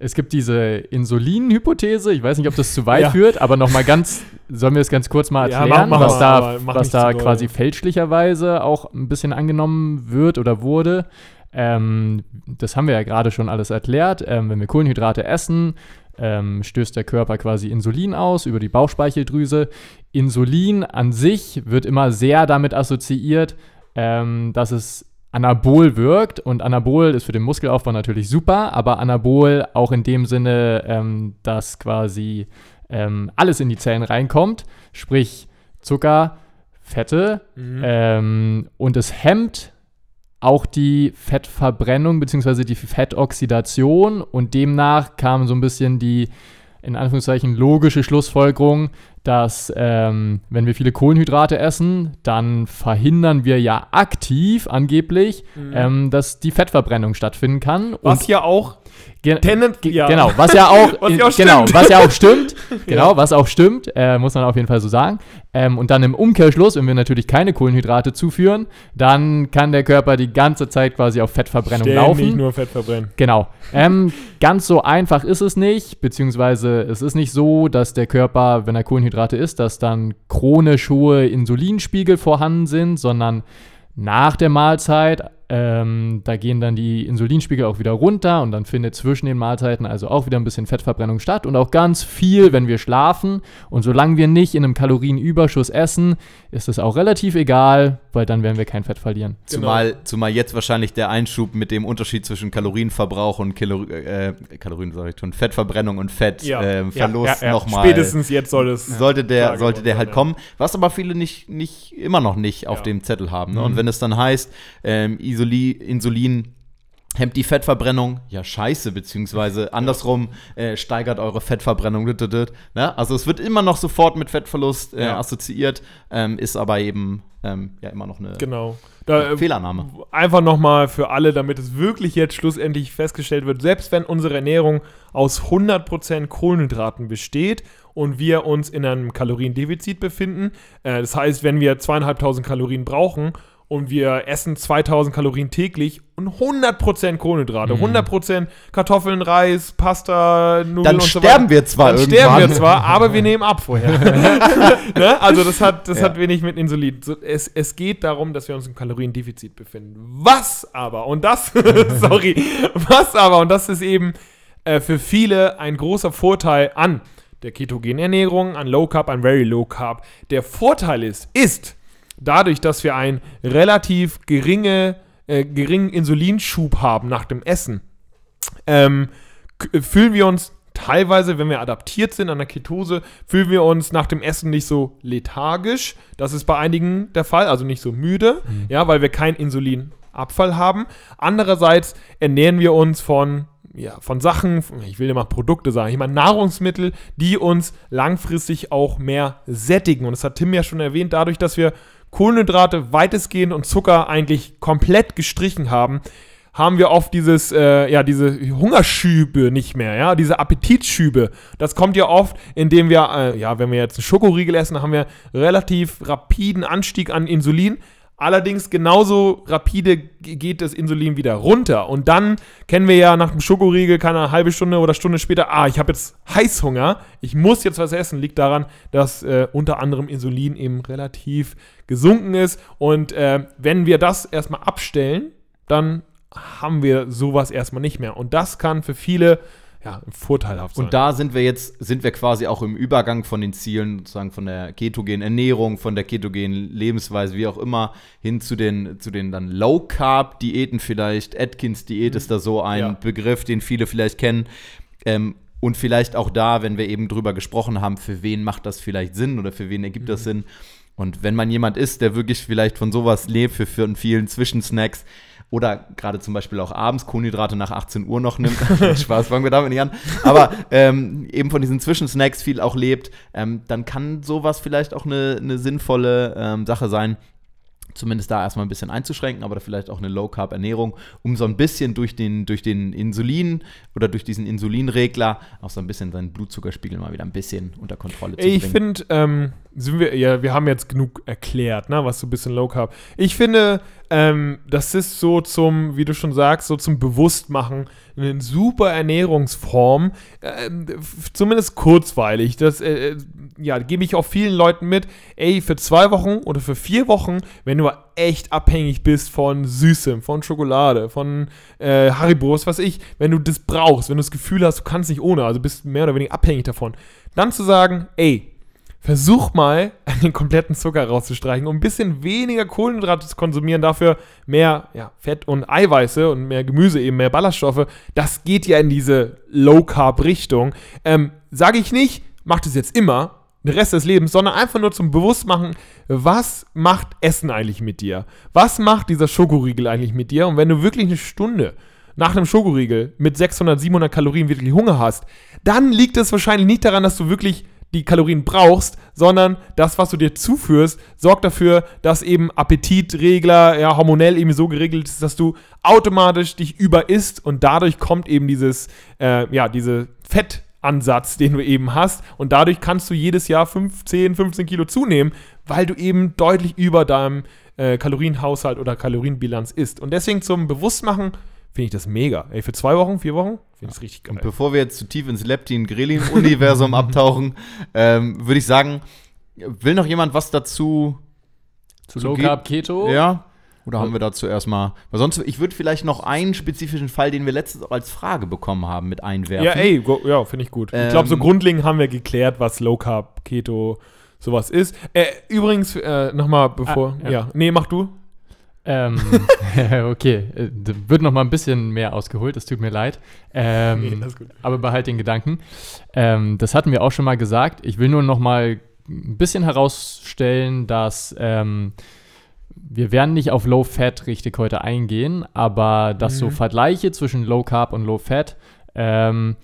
es gibt diese Insulin-Hypothese. Ich weiß nicht, ob das zu weit Ja. führt, aber noch mal ganz, sollen wir es ganz kurz mal Ja, erklären, mach- mach was mal, da, was da zu doll. quasi fälschlicherweise auch ein bisschen angenommen wird oder wurde. Ähm, das haben wir ja gerade schon alles erklärt. Ähm, wenn wir Kohlenhydrate essen, ähm, stößt der Körper quasi Insulin aus über die Bauchspeicheldrüse. Insulin an sich wird immer sehr damit assoziiert, ähm, dass es anabol wirkt und anabol ist für den Muskelaufbau natürlich super, aber anabol auch in dem Sinne, ähm, dass quasi ähm, alles in die Zellen reinkommt, sprich Zucker, Fette Mhm. ähm, und es hemmt auch die Fettverbrennung bzw. die Fettoxidation und demnach kam so ein bisschen die in Anführungszeichen logische Schlussfolgerung, dass ähm, wenn wir viele Kohlenhydrate essen, dann verhindern wir ja aktiv angeblich, ähm, dass die Fettverbrennung stattfinden kann. Mhm. Was ja auch Ge- Tenant, ge- ja. Genau, was ja auch, Was ja auch genau, stimmt. was ja auch stimmt, genau, was auch stimmt, äh, muss man auf jeden Fall so sagen. Ähm, und dann im Umkehrschluss, wenn wir natürlich keine Kohlenhydrate zuführen, dann kann der Körper die ganze Zeit quasi auf Fettverbrennung ständig laufen. nur Fett verbrennen. Genau. Ähm, ganz so einfach ist es nicht, beziehungsweise es ist nicht so, dass der Körper, wenn er Kohlenhydrate isst, dass dann chronisch hohe Insulinspiegel vorhanden sind, sondern nach der Mahlzeit, ähm, da gehen dann die Insulinspiegel auch wieder runter und dann findet zwischen den Mahlzeiten also auch wieder ein bisschen Fettverbrennung statt und auch ganz viel, wenn wir schlafen. Und solange wir nicht in einem Kalorienüberschuss essen, ist es auch relativ egal, weil dann werden wir kein Fett verlieren. Genau. Zumal, zumal jetzt wahrscheinlich der Einschub mit dem Unterschied zwischen Kalorienverbrauch und Kilo, äh, Kalorien, sag ich schon, Fettverbrennung und Ja. Fettverlust Ja, ja. nochmal. Spätestens jetzt soll es. Sollte der, sollte der halt kommen, was aber viele nicht, nicht immer noch nicht auf dem Zettel haben. Ne? Mhm. Und wenn es dann heißt, ähm, Isoli, Insulin hemmt die Fettverbrennung, ja scheiße, beziehungsweise andersrum äh, steigert eure Fettverbrennung. Ne? Also es wird immer noch sofort mit Fettverlust äh, Ja. assoziiert, ähm, ist aber eben ähm, ja immer noch eine Genau. Da, äh, Fehlannahme. Einfach nochmal für alle, damit es wirklich jetzt schlussendlich festgestellt wird, selbst wenn unsere Ernährung aus 100% Kohlenhydraten besteht und wir uns in einem Kaloriendefizit befinden, äh, das heißt, wenn wir zweieinhalbtausend Kalorien brauchen und wir essen 2000 Kalorien täglich und 100% Kohlenhydrate, Mhm. 100% Kartoffeln, Reis, Pasta, Nudeln Dann und so sterben weiter. wir zwar Dann irgendwann. sterben wir zwar, aber wir nehmen ab vorher. ne? Also das hat, das Ja. hat wenig mit Insulin. Es, es geht darum, dass wir uns im Kaloriendefizit befinden. Was aber, und das, sorry, was aber, und das ist eben äh, für viele ein großer Vorteil an der ketogenen Ernährung, an Low Carb, an Very Low Carb. Der Vorteil ist, ist, dadurch, dass wir einen relativ geringe, äh, geringen Insulinschub haben nach dem Essen, ähm, k- fühlen wir uns teilweise, wenn wir adaptiert sind an der Ketose, fühlen wir uns nach dem Essen nicht so lethargisch. Das ist bei einigen der Fall, also nicht so müde, ja, weil wir keinen Insulinabfall haben. Andererseits ernähren wir uns von ja, von Sachen, ich will immer Produkte sagen, ich meine Nahrungsmittel, die uns langfristig auch mehr sättigen. Und das hat Tim ja schon erwähnt, dadurch, dass wir Kohlenhydrate weitestgehend und Zucker eigentlich komplett gestrichen haben, haben wir oft dieses, äh, ja, diese Hungerschübe nicht mehr, ja, diese Appetitschübe. Das kommt ja oft, indem wir, äh, ja, wenn wir jetzt einen Schokoriegel essen, haben wir relativ rapiden Anstieg an Insulin. Allerdings genauso rapide geht das Insulin wieder runter. Und dann kennen wir ja nach dem Schokoriegel, keine halbe Stunde oder Stunde später, ah, ich habe jetzt Heißhunger, ich muss jetzt was essen. Liegt daran, dass äh, unter anderem Insulin eben relativ gesunken ist. Und äh, wenn wir das erstmal abstellen, dann haben wir sowas erstmal nicht mehr. Und das kann für viele ja, vorteilhaft sein. Und da sind wir jetzt, sind wir quasi auch im Übergang von den Zielen, sozusagen von der ketogenen Ernährung, von der ketogenen Lebensweise, wie auch immer, hin zu den, zu den dann Low-Carb-Diäten vielleicht. Atkins-Diät ist da so ein Ja. Begriff, den viele vielleicht kennen. Ähm, und vielleicht auch da, wenn wir eben drüber gesprochen haben, für wen macht das vielleicht Sinn oder für wen ergibt das Sinn. Und wenn man jemand ist, der wirklich vielleicht von sowas lebt, für, für vielen Zwischensnacks oder gerade zum Beispiel auch abends Kohlenhydrate nach 18 Uhr noch nimmt, Spaß, fangen wir damit nicht an, aber ähm, eben von diesen Zwischensnacks viel auch lebt, ähm, dann kann sowas vielleicht auch eine, eine sinnvolle ähm, Sache sein, zumindest da erstmal ein bisschen einzuschränken, aber vielleicht auch eine Low-Carb-Ernährung, um so ein bisschen durch den, durch den Insulin oder durch diesen Insulinregler auch so ein bisschen seinen Blutzuckerspiegel mal wieder ein bisschen unter Kontrolle zu Ey, ich bringen. finde, ähm, sind wir, ja, wir haben jetzt genug erklärt, ne, was so ein bisschen Low Carb. Ich finde, ähm, das ist so zum, wie du schon sagst, so zum Bewusstmachen eine super Ernährungsform, f- zumindest kurzweilig. Das, äh, äh, ja, gebe ich auch vielen Leuten mit. Ey, für zwei Wochen oder für vier Wochen, wenn du echt abhängig bist von Süßem, von Schokolade, von äh, Haribo, was ich, wenn du das brauchst, wenn du das Gefühl hast, du kannst nicht ohne, also bist mehr oder weniger abhängig davon, dann zu sagen, ey, versuch mal, den kompletten Zucker rauszustreichen, um ein bisschen weniger Kohlenhydrate zu konsumieren, dafür mehr ja, Fett und Eiweiße und mehr Gemüse, eben mehr Ballaststoffe. Das geht ja in diese Low-Carb-Richtung. Ähm, Sage ich nicht, mach das jetzt immer, den Rest des Lebens, sondern einfach nur zum Bewusstmachen, was macht Essen eigentlich mit dir? Was macht dieser Schokoriegel eigentlich mit dir? Und wenn du wirklich eine Stunde nach einem Schokoriegel mit 600, 700 Kalorien wirklich Hunger hast, dann liegt es wahrscheinlich nicht daran, dass du wirklich die Kalorien brauchst, sondern das, was du dir zuführst, sorgt dafür, dass eben Appetitregler ja hormonell eben so geregelt ist, dass du automatisch dich überisst und dadurch kommt eben dieses, äh, ja, diese Fettansatz, den du eben hast und dadurch kannst du jedes Jahr 15, 15 Kilo zunehmen, weil du eben deutlich über deinem äh, Kalorienhaushalt oder Kalorienbilanz isst. Und deswegen zum Bewusstmachen finde ich das mega. Ey, für zwei Wochen, vier Wochen finde ich das richtig geil. Und bevor wir jetzt zu tief ins Leptin-Grelin-Universum abtauchen, ähm, würde ich sagen, will noch jemand was dazu? Zu So Low Carb Keto. Ja? Oder haben wir dazu erstmal? Weil sonst, ich würde vielleicht noch einen spezifischen Fall, den wir letztens auch als Frage bekommen haben, mit einwerfen. Ja, ey, go, ja, finde ich gut. ich glaube, so Ähm, grundlegend haben wir geklärt, was Low Carb, Keto, sowas ist. Äh, übrigens, äh, nochmal bevor. Ah, ja. ja. Nee, mach du. Ähm, okay, äh, wird noch mal ein bisschen mehr ausgeholt, es tut mir leid. Ähm, Nee, aber behalt den Gedanken. Ähm, das hatten wir auch schon mal gesagt. Ich will nur noch mal ein bisschen herausstellen, dass ähm, wir werden nicht auf Low Fat richtig heute eingehen, aber dass so Mhm. Vergleiche zwischen Low Carb und Low Fat, ähm,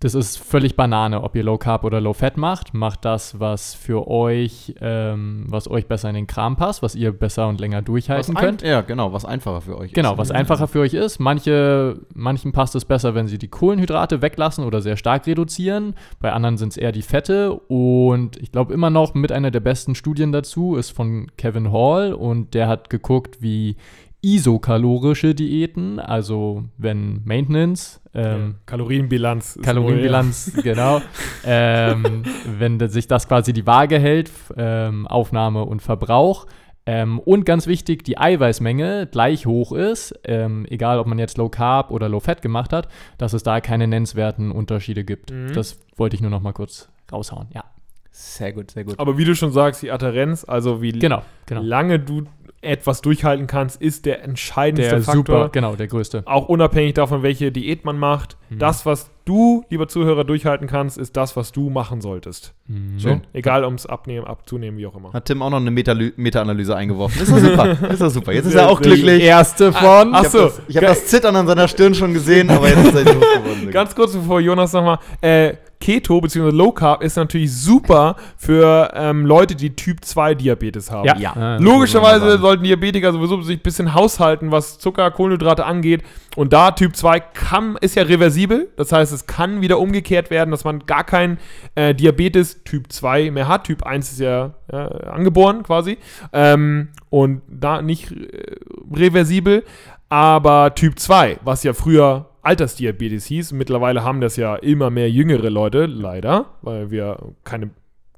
das ist völlig Banane, ob ihr Low Carb oder Low Fat macht. Macht das, was für euch, ähm, was euch besser in den Kram passt, was ihr besser und länger durchhalten ein, könnt. Ja, genau, was einfacher für euch Genau, ist. was einfacher für euch ist. Manche, manchen passt es besser, wenn sie die Kohlenhydrate weglassen oder sehr stark reduzieren. Bei anderen sind es eher die Fette. Und ich glaube immer noch mit einer der besten Studien dazu ist von Kevin Hall und der hat geguckt, wie isokalorische Diäten, also wenn Maintenance, ähm, Kalorienbilanz. ist Kalorienbilanz, genau. ähm, wenn sich das quasi die Waage hält, ähm, Aufnahme und Verbrauch. Ähm, und ganz wichtig, die Eiweißmenge gleich hoch ist, ähm, egal ob man jetzt Low Carb oder Low Fat gemacht hat, dass es da keine nennenswerten Unterschiede gibt. Mhm. Das wollte ich nur noch mal kurz raushauen. Ja, Sehr gut, sehr gut. Aber wie du schon sagst, die Adherenz, also wie genau, genau. lange du etwas durchhalten kannst, ist der entscheidendste Der Faktor. super, genau, der größte. Auch unabhängig davon, welche Diät man macht. Mhm. Das, was du, lieber Zuhörer, durchhalten kannst, ist das, was du machen solltest. Mhm. Schön. Egal ums Abnehmen, Abzunehmen, wie auch immer. Hat Tim auch noch eine Meta- Meta-Analyse eingeworfen. Ist doch super. Ist doch super. Jetzt ist er auch glücklich. Erste von. Ach Ich so, habe das, hab das Zittern an seiner Stirn schon gesehen, aber jetzt ist er losgeworden. Ganz kurz bevor Jonas nochmal, äh, Keto bzw. Low Carb ist natürlich super für ähm, Leute, die Typ 2 Diabetes haben. Ja. Ja. Logischerweise sollten Diabetiker sowieso sich ein bisschen haushalten, was Zucker, Kohlenhydrate angeht. Und da Typ 2 kann, ist ja reversibel. Das heißt, es kann wieder umgekehrt werden, dass man gar kein äh, Diabetes Typ 2 mehr hat. Typ 1 ist ja äh, angeboren quasi. Ähm, und da nicht äh, reversibel. Aber Typ 2, was ja früher Altersdiabetes hieß, mittlerweile haben das ja immer mehr jüngere Leute, leider, weil wir keine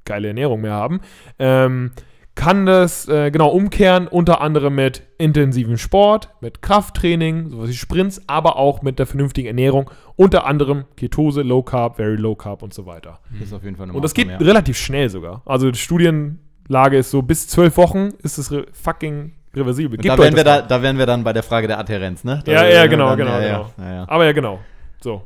geile Ernährung mehr haben. Ähm, kann das äh, genau umkehren, unter anderem mit intensivem Sport, mit Krafttraining, sowas wie Sprints, aber auch mit der vernünftigen Ernährung, unter anderem Ketose, Low Carb, Very Low Carb und so weiter. Das ist auf jeden Fall eine Und das geht ja. relativ schnell sogar. Also die Studienlage ist so, bis zwölf Wochen ist es fucking reversibel. Gebt Da wären, wir da, da wären wir dann bei der Frage der Adhärenz, ne? Da Ja, ja, genau, dann- genau, ja, genau. Ja, ja. Aber ja, genau. So.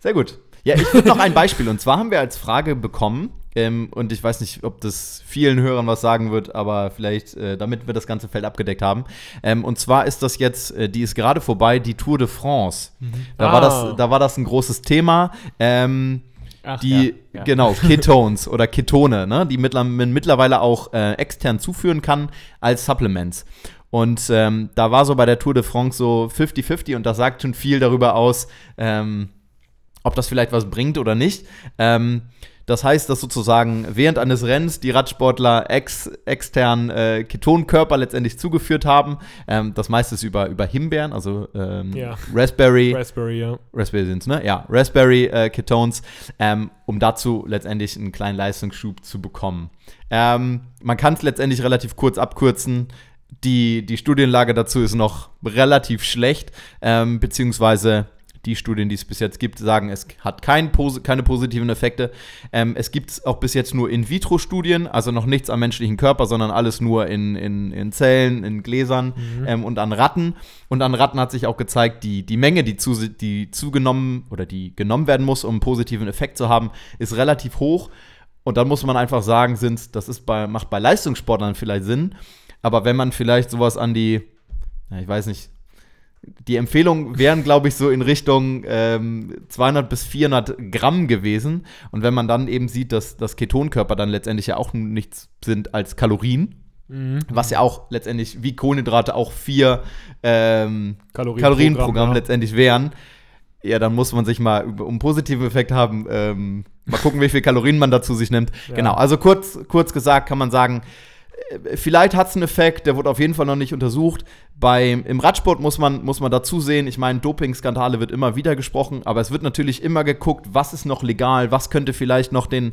Sehr gut. Ja, ich würde noch ein Beispiel. Und zwar haben wir als Frage bekommen, ähm, und ich weiß nicht, ob das vielen Hörern was sagen wird, aber vielleicht, äh, damit wir das ganze Feld abgedeckt haben. Ähm, und zwar ist das jetzt, äh, die ist gerade vorbei, die Tour de France. Da, war Ah. das, da war das ein großes Thema. Ähm, Ach, die, ja, ja. genau, Ketones oder Ketone, ne, die man mittlerweile auch äh, extern zuführen kann als Supplements. Und ähm, da war so bei der Tour de France so 50-50 und das sagt schon viel darüber aus, ähm, ob das vielleicht was bringt oder nicht. Ähm, das heißt, dass sozusagen während eines Rennens die Radsportler ex, extern äh, Ketonkörper letztendlich zugeführt haben. Ähm, das meiste ist über, über Himbeeren, also ähm, Ja. Raspberry. Raspberry, ja. Raspberry sind's, ne? Ja, Raspberry äh, Ketones, ähm, um dazu letztendlich einen kleinen Leistungsschub zu bekommen. Ähm, man kann es letztendlich relativ kurz abkürzen. Die, die Studienlage dazu ist noch relativ schlecht, ähm, beziehungsweise die Studien, die es bis jetzt gibt, sagen, es hat kein, keine positiven Effekte. Ähm, es gibt auch bis jetzt nur In-vitro-Studien, also noch nichts am menschlichen Körper, sondern alles nur in, in, in Zellen, in Gläsern ähm, und an Ratten. Und an Ratten hat sich auch gezeigt, die, die Menge, die, zu, die zugenommen oder die genommen werden muss, um einen positiven Effekt zu haben, ist relativ hoch. Und dann muss man einfach sagen, sind, das ist bei, macht bei Leistungssportlern vielleicht Sinn, aber wenn man vielleicht sowas an die, ja, ich weiß nicht, die Empfehlungen wären, glaube ich, so in Richtung ähm, 200 bis 400 Gramm gewesen. Und wenn man dann eben sieht, dass, dass Ketonkörper dann letztendlich ja auch nichts sind als Kalorien, Mhm. was ja auch letztendlich wie Kohlenhydrate auch vier ähm, Kalorien pro Kalorienprogramm Gramm, ja. letztendlich wären, ja, dann muss man sich mal, um einen positiven Effekt haben, ähm, mal gucken, wie viel Kalorien man dazu sich nimmt. Ja. Genau, also kurz, kurz gesagt kann man sagen, vielleicht hat es einen Effekt, der wurde auf jeden Fall noch nicht untersucht. Beim, Im Radsport muss man, muss man dazu sehen, ich meine, Doping-Skandale wird immer wieder gesprochen, aber es wird natürlich immer geguckt, was ist noch legal, was könnte vielleicht noch den,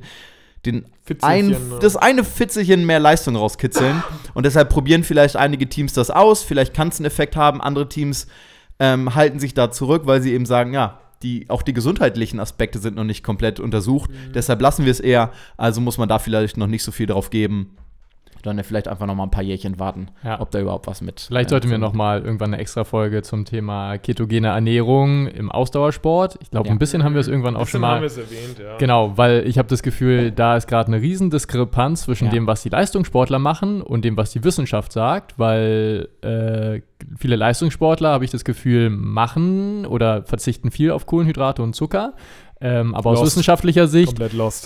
den ein, ne? das eine Fitzelchen mehr Leistung rauskitzeln. Und deshalb probieren vielleicht einige Teams das aus, vielleicht kann es einen Effekt haben, andere Teams ähm, halten sich da zurück, weil sie eben sagen, ja, die, auch die gesundheitlichen Aspekte sind noch nicht komplett untersucht. Mhm. Deshalb lassen wir es eher. Also muss man da vielleicht noch nicht so viel drauf geben. Dann ja vielleicht einfach noch mal ein paar Jährchen warten, Ja. ob da überhaupt was mit. Vielleicht äh, sollten wir so- noch mal irgendwann eine extra Folge zum Thema ketogene Ernährung im Ausdauersport. Ich glaube, Ja. ein bisschen haben wir es irgendwann auch schon haben mal. wir es erwähnt, ja. Genau, weil ich habe das Gefühl, da ist gerade eine riesen Diskrepanz zwischen Ja. dem, was die Leistungssportler machen und dem, was die Wissenschaft sagt, weil äh, viele Leistungssportler, habe ich das Gefühl, machen oder verzichten viel auf Kohlenhydrate und Zucker. Ähm, aber aus Lost. wissenschaftlicher Sicht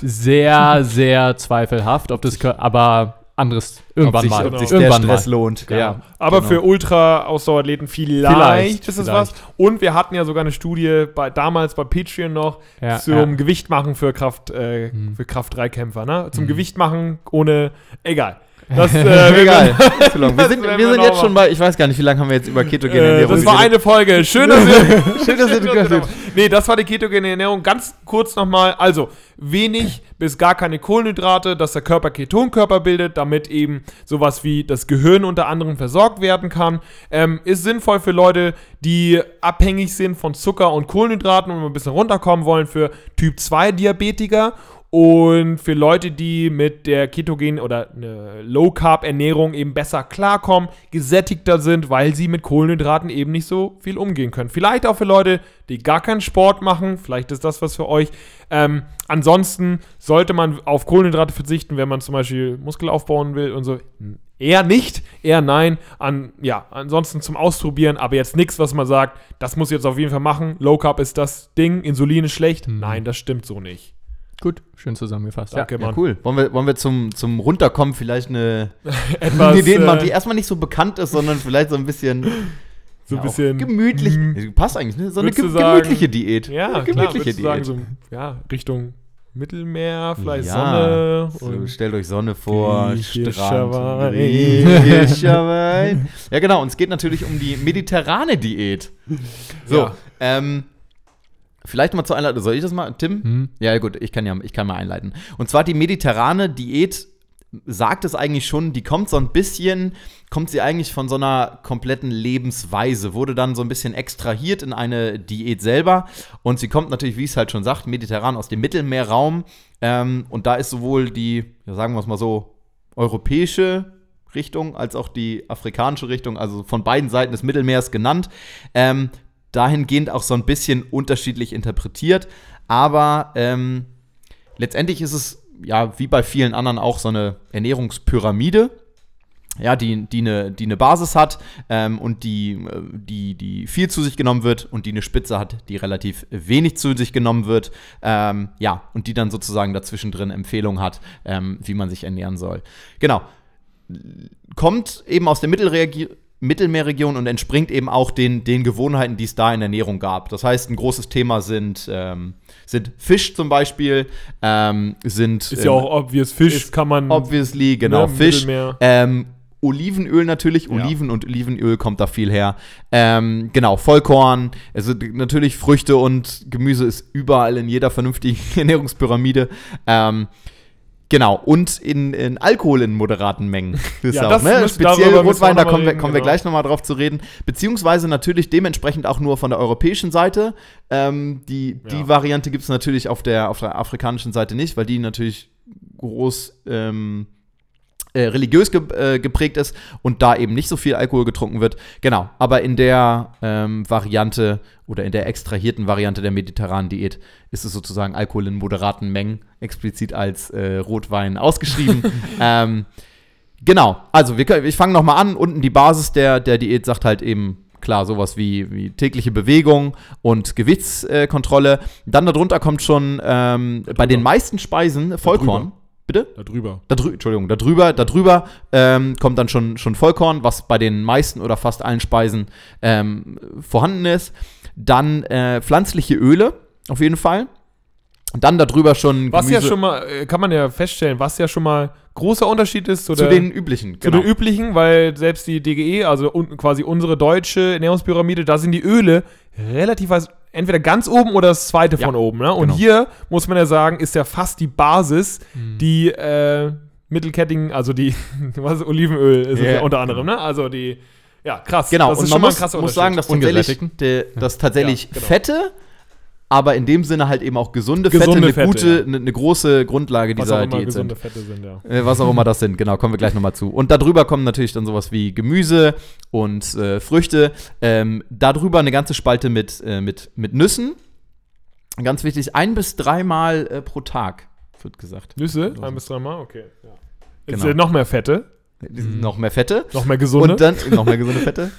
sehr, sehr zweifelhaft, ob das, aber anderes irgendwann ob sich, mal. Ob sich irgendwann der Stress mal. lohnt. Genau. Ja, Aber genau. für Ultra-Ausdauerathleten vielleicht, Vielleicht, ist es vielleicht. was. Und wir hatten ja sogar eine Studie bei, damals bei Patreon noch Ja, zum ja. Gewicht machen für Kraft, äh, Mhm. für Kraft-3-Kämpfer, ne? Zum Mhm. Gewicht machen ohne, egal. Das, äh, Egal. Zu lang. Wir sind, wir sind jetzt schon bei, ich weiß gar nicht, wie lange haben wir jetzt über ketogene Äh, Ernährung das war geredet? eine Folge. Schön, dass ihr, Schön, dass ihr. Nee, das war die ketogene Ernährung. Ganz kurz nochmal. Also, wenig bis gar keine Kohlenhydrate, dass der Körper Ketonkörper bildet, damit eben sowas wie das Gehirn unter anderem versorgt werden kann. Ähm, ist sinnvoll für Leute, die abhängig sind von Zucker und Kohlenhydraten und ein bisschen runterkommen wollen für Typ 2 Diabetiker. Und für Leute, die mit der Ketogen- oder eine Low-Carb-Ernährung eben besser klarkommen, gesättigter sind, weil sie mit Kohlenhydraten eben nicht so viel umgehen können. Vielleicht auch für Leute, die gar keinen Sport machen, vielleicht ist das was für euch. Ähm, ansonsten sollte man auf Kohlenhydrate verzichten, wenn man zum Beispiel Muskel aufbauen will und so. Eher nicht, eher nein. An, ja, ansonsten zum Ausprobieren, aber jetzt nichts, was man sagt, das muss ich jetzt auf jeden Fall machen. Low Carb ist das Ding, Insulin ist schlecht. Mhm. Nein, das stimmt so nicht. Gut, schön zusammengefasst. Danke, Ja, Mann. cool. Wollen wir, wollen wir zum, zum Runterkommen vielleicht eine, Etwas, eine Idee machen, äh, die erstmal nicht so bekannt ist, sondern vielleicht so ein bisschen, so ein ja, bisschen gemütlich. Passt eigentlich, ne? So eine ge sagen- gemütliche Diät. Ja, eine klar, gemütliche würdest du sagen, Diät. so, ja, Richtung Mittelmeer, vielleicht Ja, Sonne So, und stellt euch Sonne vor, Strand, Wein. Ja, genau. Und es geht natürlich um die mediterrane Diät. So, Ja. ähm, vielleicht mal zur Einleitung. Soll ich das mal, Tim? Hm. Ja, gut, ich kann ja, ich kann mal einleiten. Und zwar die mediterrane Diät sagt es eigentlich schon, die kommt so ein bisschen, kommt sie eigentlich von so einer kompletten Lebensweise, wurde dann so ein bisschen extrahiert in eine Diät selber und sie kommt natürlich, wie es halt schon sagt, mediterran aus dem Mittelmeerraum ähm, und da ist sowohl die, ja, sagen wir es mal so, europäische Richtung als auch die afrikanische Richtung, also von beiden Seiten des Mittelmeers genannt, ähm, dahingehend auch so ein bisschen unterschiedlich interpretiert, aber ähm, letztendlich ist es ja wie bei vielen anderen auch so eine Ernährungspyramide. Ja, die, die, eine, die eine Basis hat ähm, und die, äh, die, die viel zu sich genommen wird und die eine Spitze hat, die relativ wenig zu sich genommen wird. Ähm, ja, und die dann sozusagen dazwischen drin Empfehlungen hat, ähm, wie man sich ernähren soll. Genau. Kommt eben aus der Mittelregi Mittelmeerregion und entspringt eben auch den, den Gewohnheiten, die es da in der Ernährung gab. Das heißt, ein großes Thema sind, ähm, sind Fisch zum Beispiel, ähm, sind ist ja ähm, auch obvious, Fisch ist kann man obviously, genau, ne, Fisch. Ähm, Olivenöl natürlich, Ja. Oliven und Olivenöl kommt da viel her. Ähm, genau, Vollkorn, also natürlich Früchte und Gemüse ist überall in jeder vernünftigen Ernährungspyramide. Ähm, genau, und in, in Alkohol in moderaten Mengen. Ist Ja, auch, das ne? Speziell wir Rotwein, da kommen wir, kommen wir genau. gleich nochmal drauf zu reden. Beziehungsweise natürlich dementsprechend auch nur von der europäischen Seite. Ähm, die, die Ja. Variante gibt es natürlich auf der, auf der afrikanischen Seite nicht, weil die natürlich groß ähm, äh, religiös ge äh, geprägt ist und da eben nicht so viel Alkohol getrunken wird. Genau, aber in der ähm, Variante oder in der extrahierten Variante der mediterranen Diät ist es sozusagen Alkohol in moderaten Mengen, explizit als äh, Rotwein ausgeschrieben. ähm, genau, also wir, können- ich fange nochmal an. Unten die Basis der, der Diät sagt halt eben, klar, sowas wie, wie tägliche Bewegung und Gewichtskontrolle. Dann darunter kommt schon ähm, bei den meisten Speisen Vollkorn. Bitte? da drüber. Da drü Entschuldigung, da drüber, da drüber ähm, kommt dann schon, schon Vollkorn, was bei den meisten oder fast allen Speisen ähm, vorhanden ist. Dann äh, pflanzliche Öle, auf jeden Fall. Und dann darüber schon Was ja Gemüse schon mal, äh, kann man ja feststellen, was ja schon mal großer Unterschied ist zu, zu der, den üblichen. zu den üblichen, weil selbst die DGE, also un, quasi unsere deutsche Ernährungspyramide, da sind die Öle relativ als entweder ganz oben oder das zweite Ja, von oben. Ne? Und genau. hier muss man ja sagen, ist ja fast die Basis, Mhm. die äh, mittelkettigen, also die, was ist, Olivenöl ist es Ja, unter anderem, ne? Also die, ja, krass. Genau, das und ist man schon mal muss, ein krasser muss Unterschied. sagen, dass tatsächlich, der, dass tatsächlich Ja, genau. Fette, aber in dem Sinne halt eben auch gesunde, Gesunde Fette, eine gute, ja. eine, eine große Grundlage was dieser auch immer Diät gesunde sind. Fette sind, ja. Äh, was auch immer das sind, genau, kommen wir gleich nochmal zu. Und darüber kommen natürlich dann sowas wie Gemüse und äh, Früchte. Ähm, darüber eine ganze Spalte mit, äh, mit, mit Nüssen. Ganz wichtig, ein bis dreimal äh, pro Tag, wird gesagt. Nüsse, ein bis dreimal, okay. Ja. Jetzt Genau. äh, noch mehr Fette, Noch mehr Fette. noch mehr gesunde. Und dann noch mehr gesunde Fette.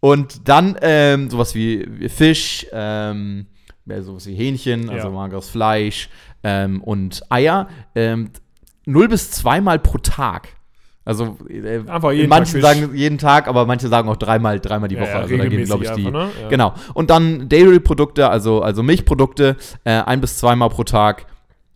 Und dann ähm, sowas wie, wie Fisch, ähm, ja, sowas wie Hähnchen, also Ja. mageres Fleisch ähm, und Eier. Ähm, null bis zweimal pro Tag. Also äh, manche sagen jeden Tag, aber manche sagen auch dreimal, dreimal die Ja, Woche. ja, also da gehen, glaube ich, die. einfach, ne? Ja. Genau. Und dann Dairy-Produkte, also, also Milchprodukte, äh, ein bis zweimal pro Tag.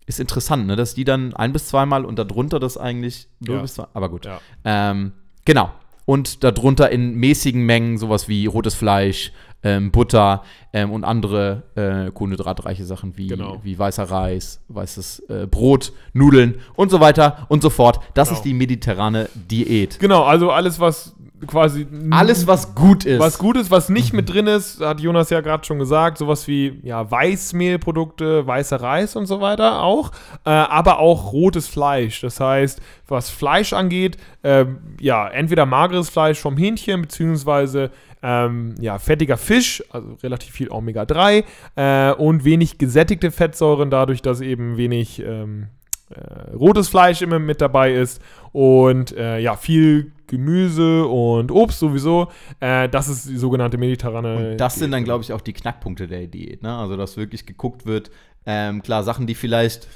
Ist interessant, ne? Dass die dann ein bis zweimal und darunter das eigentlich null Ja. bis zwei. Aber gut. Ja. Ähm, genau. Und darunter in mäßigen Mengen sowas wie rotes Fleisch, ähm, Butter ähm, und andere äh, kohlenhydratreiche Sachen wie, Genau. wie weißer Reis, weißes äh, Brot, Nudeln und so weiter und so fort. Das Genau. ist die mediterrane Diät. Genau, also alles, was quasi. Alles, was gut ist. Was gut ist, was nicht mit drin ist, hat Jonas ja gerade schon gesagt, sowas wie ja, Weißmehlprodukte, weißer Reis und so weiter auch, äh, aber auch rotes Fleisch. Das heißt, was Fleisch angeht, ähm, ja, entweder mageres Fleisch vom Hähnchen, beziehungsweise ähm, ja, fettiger Fisch, also relativ viel Omega-3 äh, und wenig gesättigte Fettsäuren, dadurch, dass eben wenig ähm, äh, rotes Fleisch immer mit dabei ist und äh, ja, viel Gemüse und Obst sowieso. Äh, das ist die sogenannte mediterrane. Und das sind dann, glaube ich, auch die Knackpunkte der Diät. Ne? Also, dass wirklich geguckt wird, ähm, klar, Sachen, die vielleicht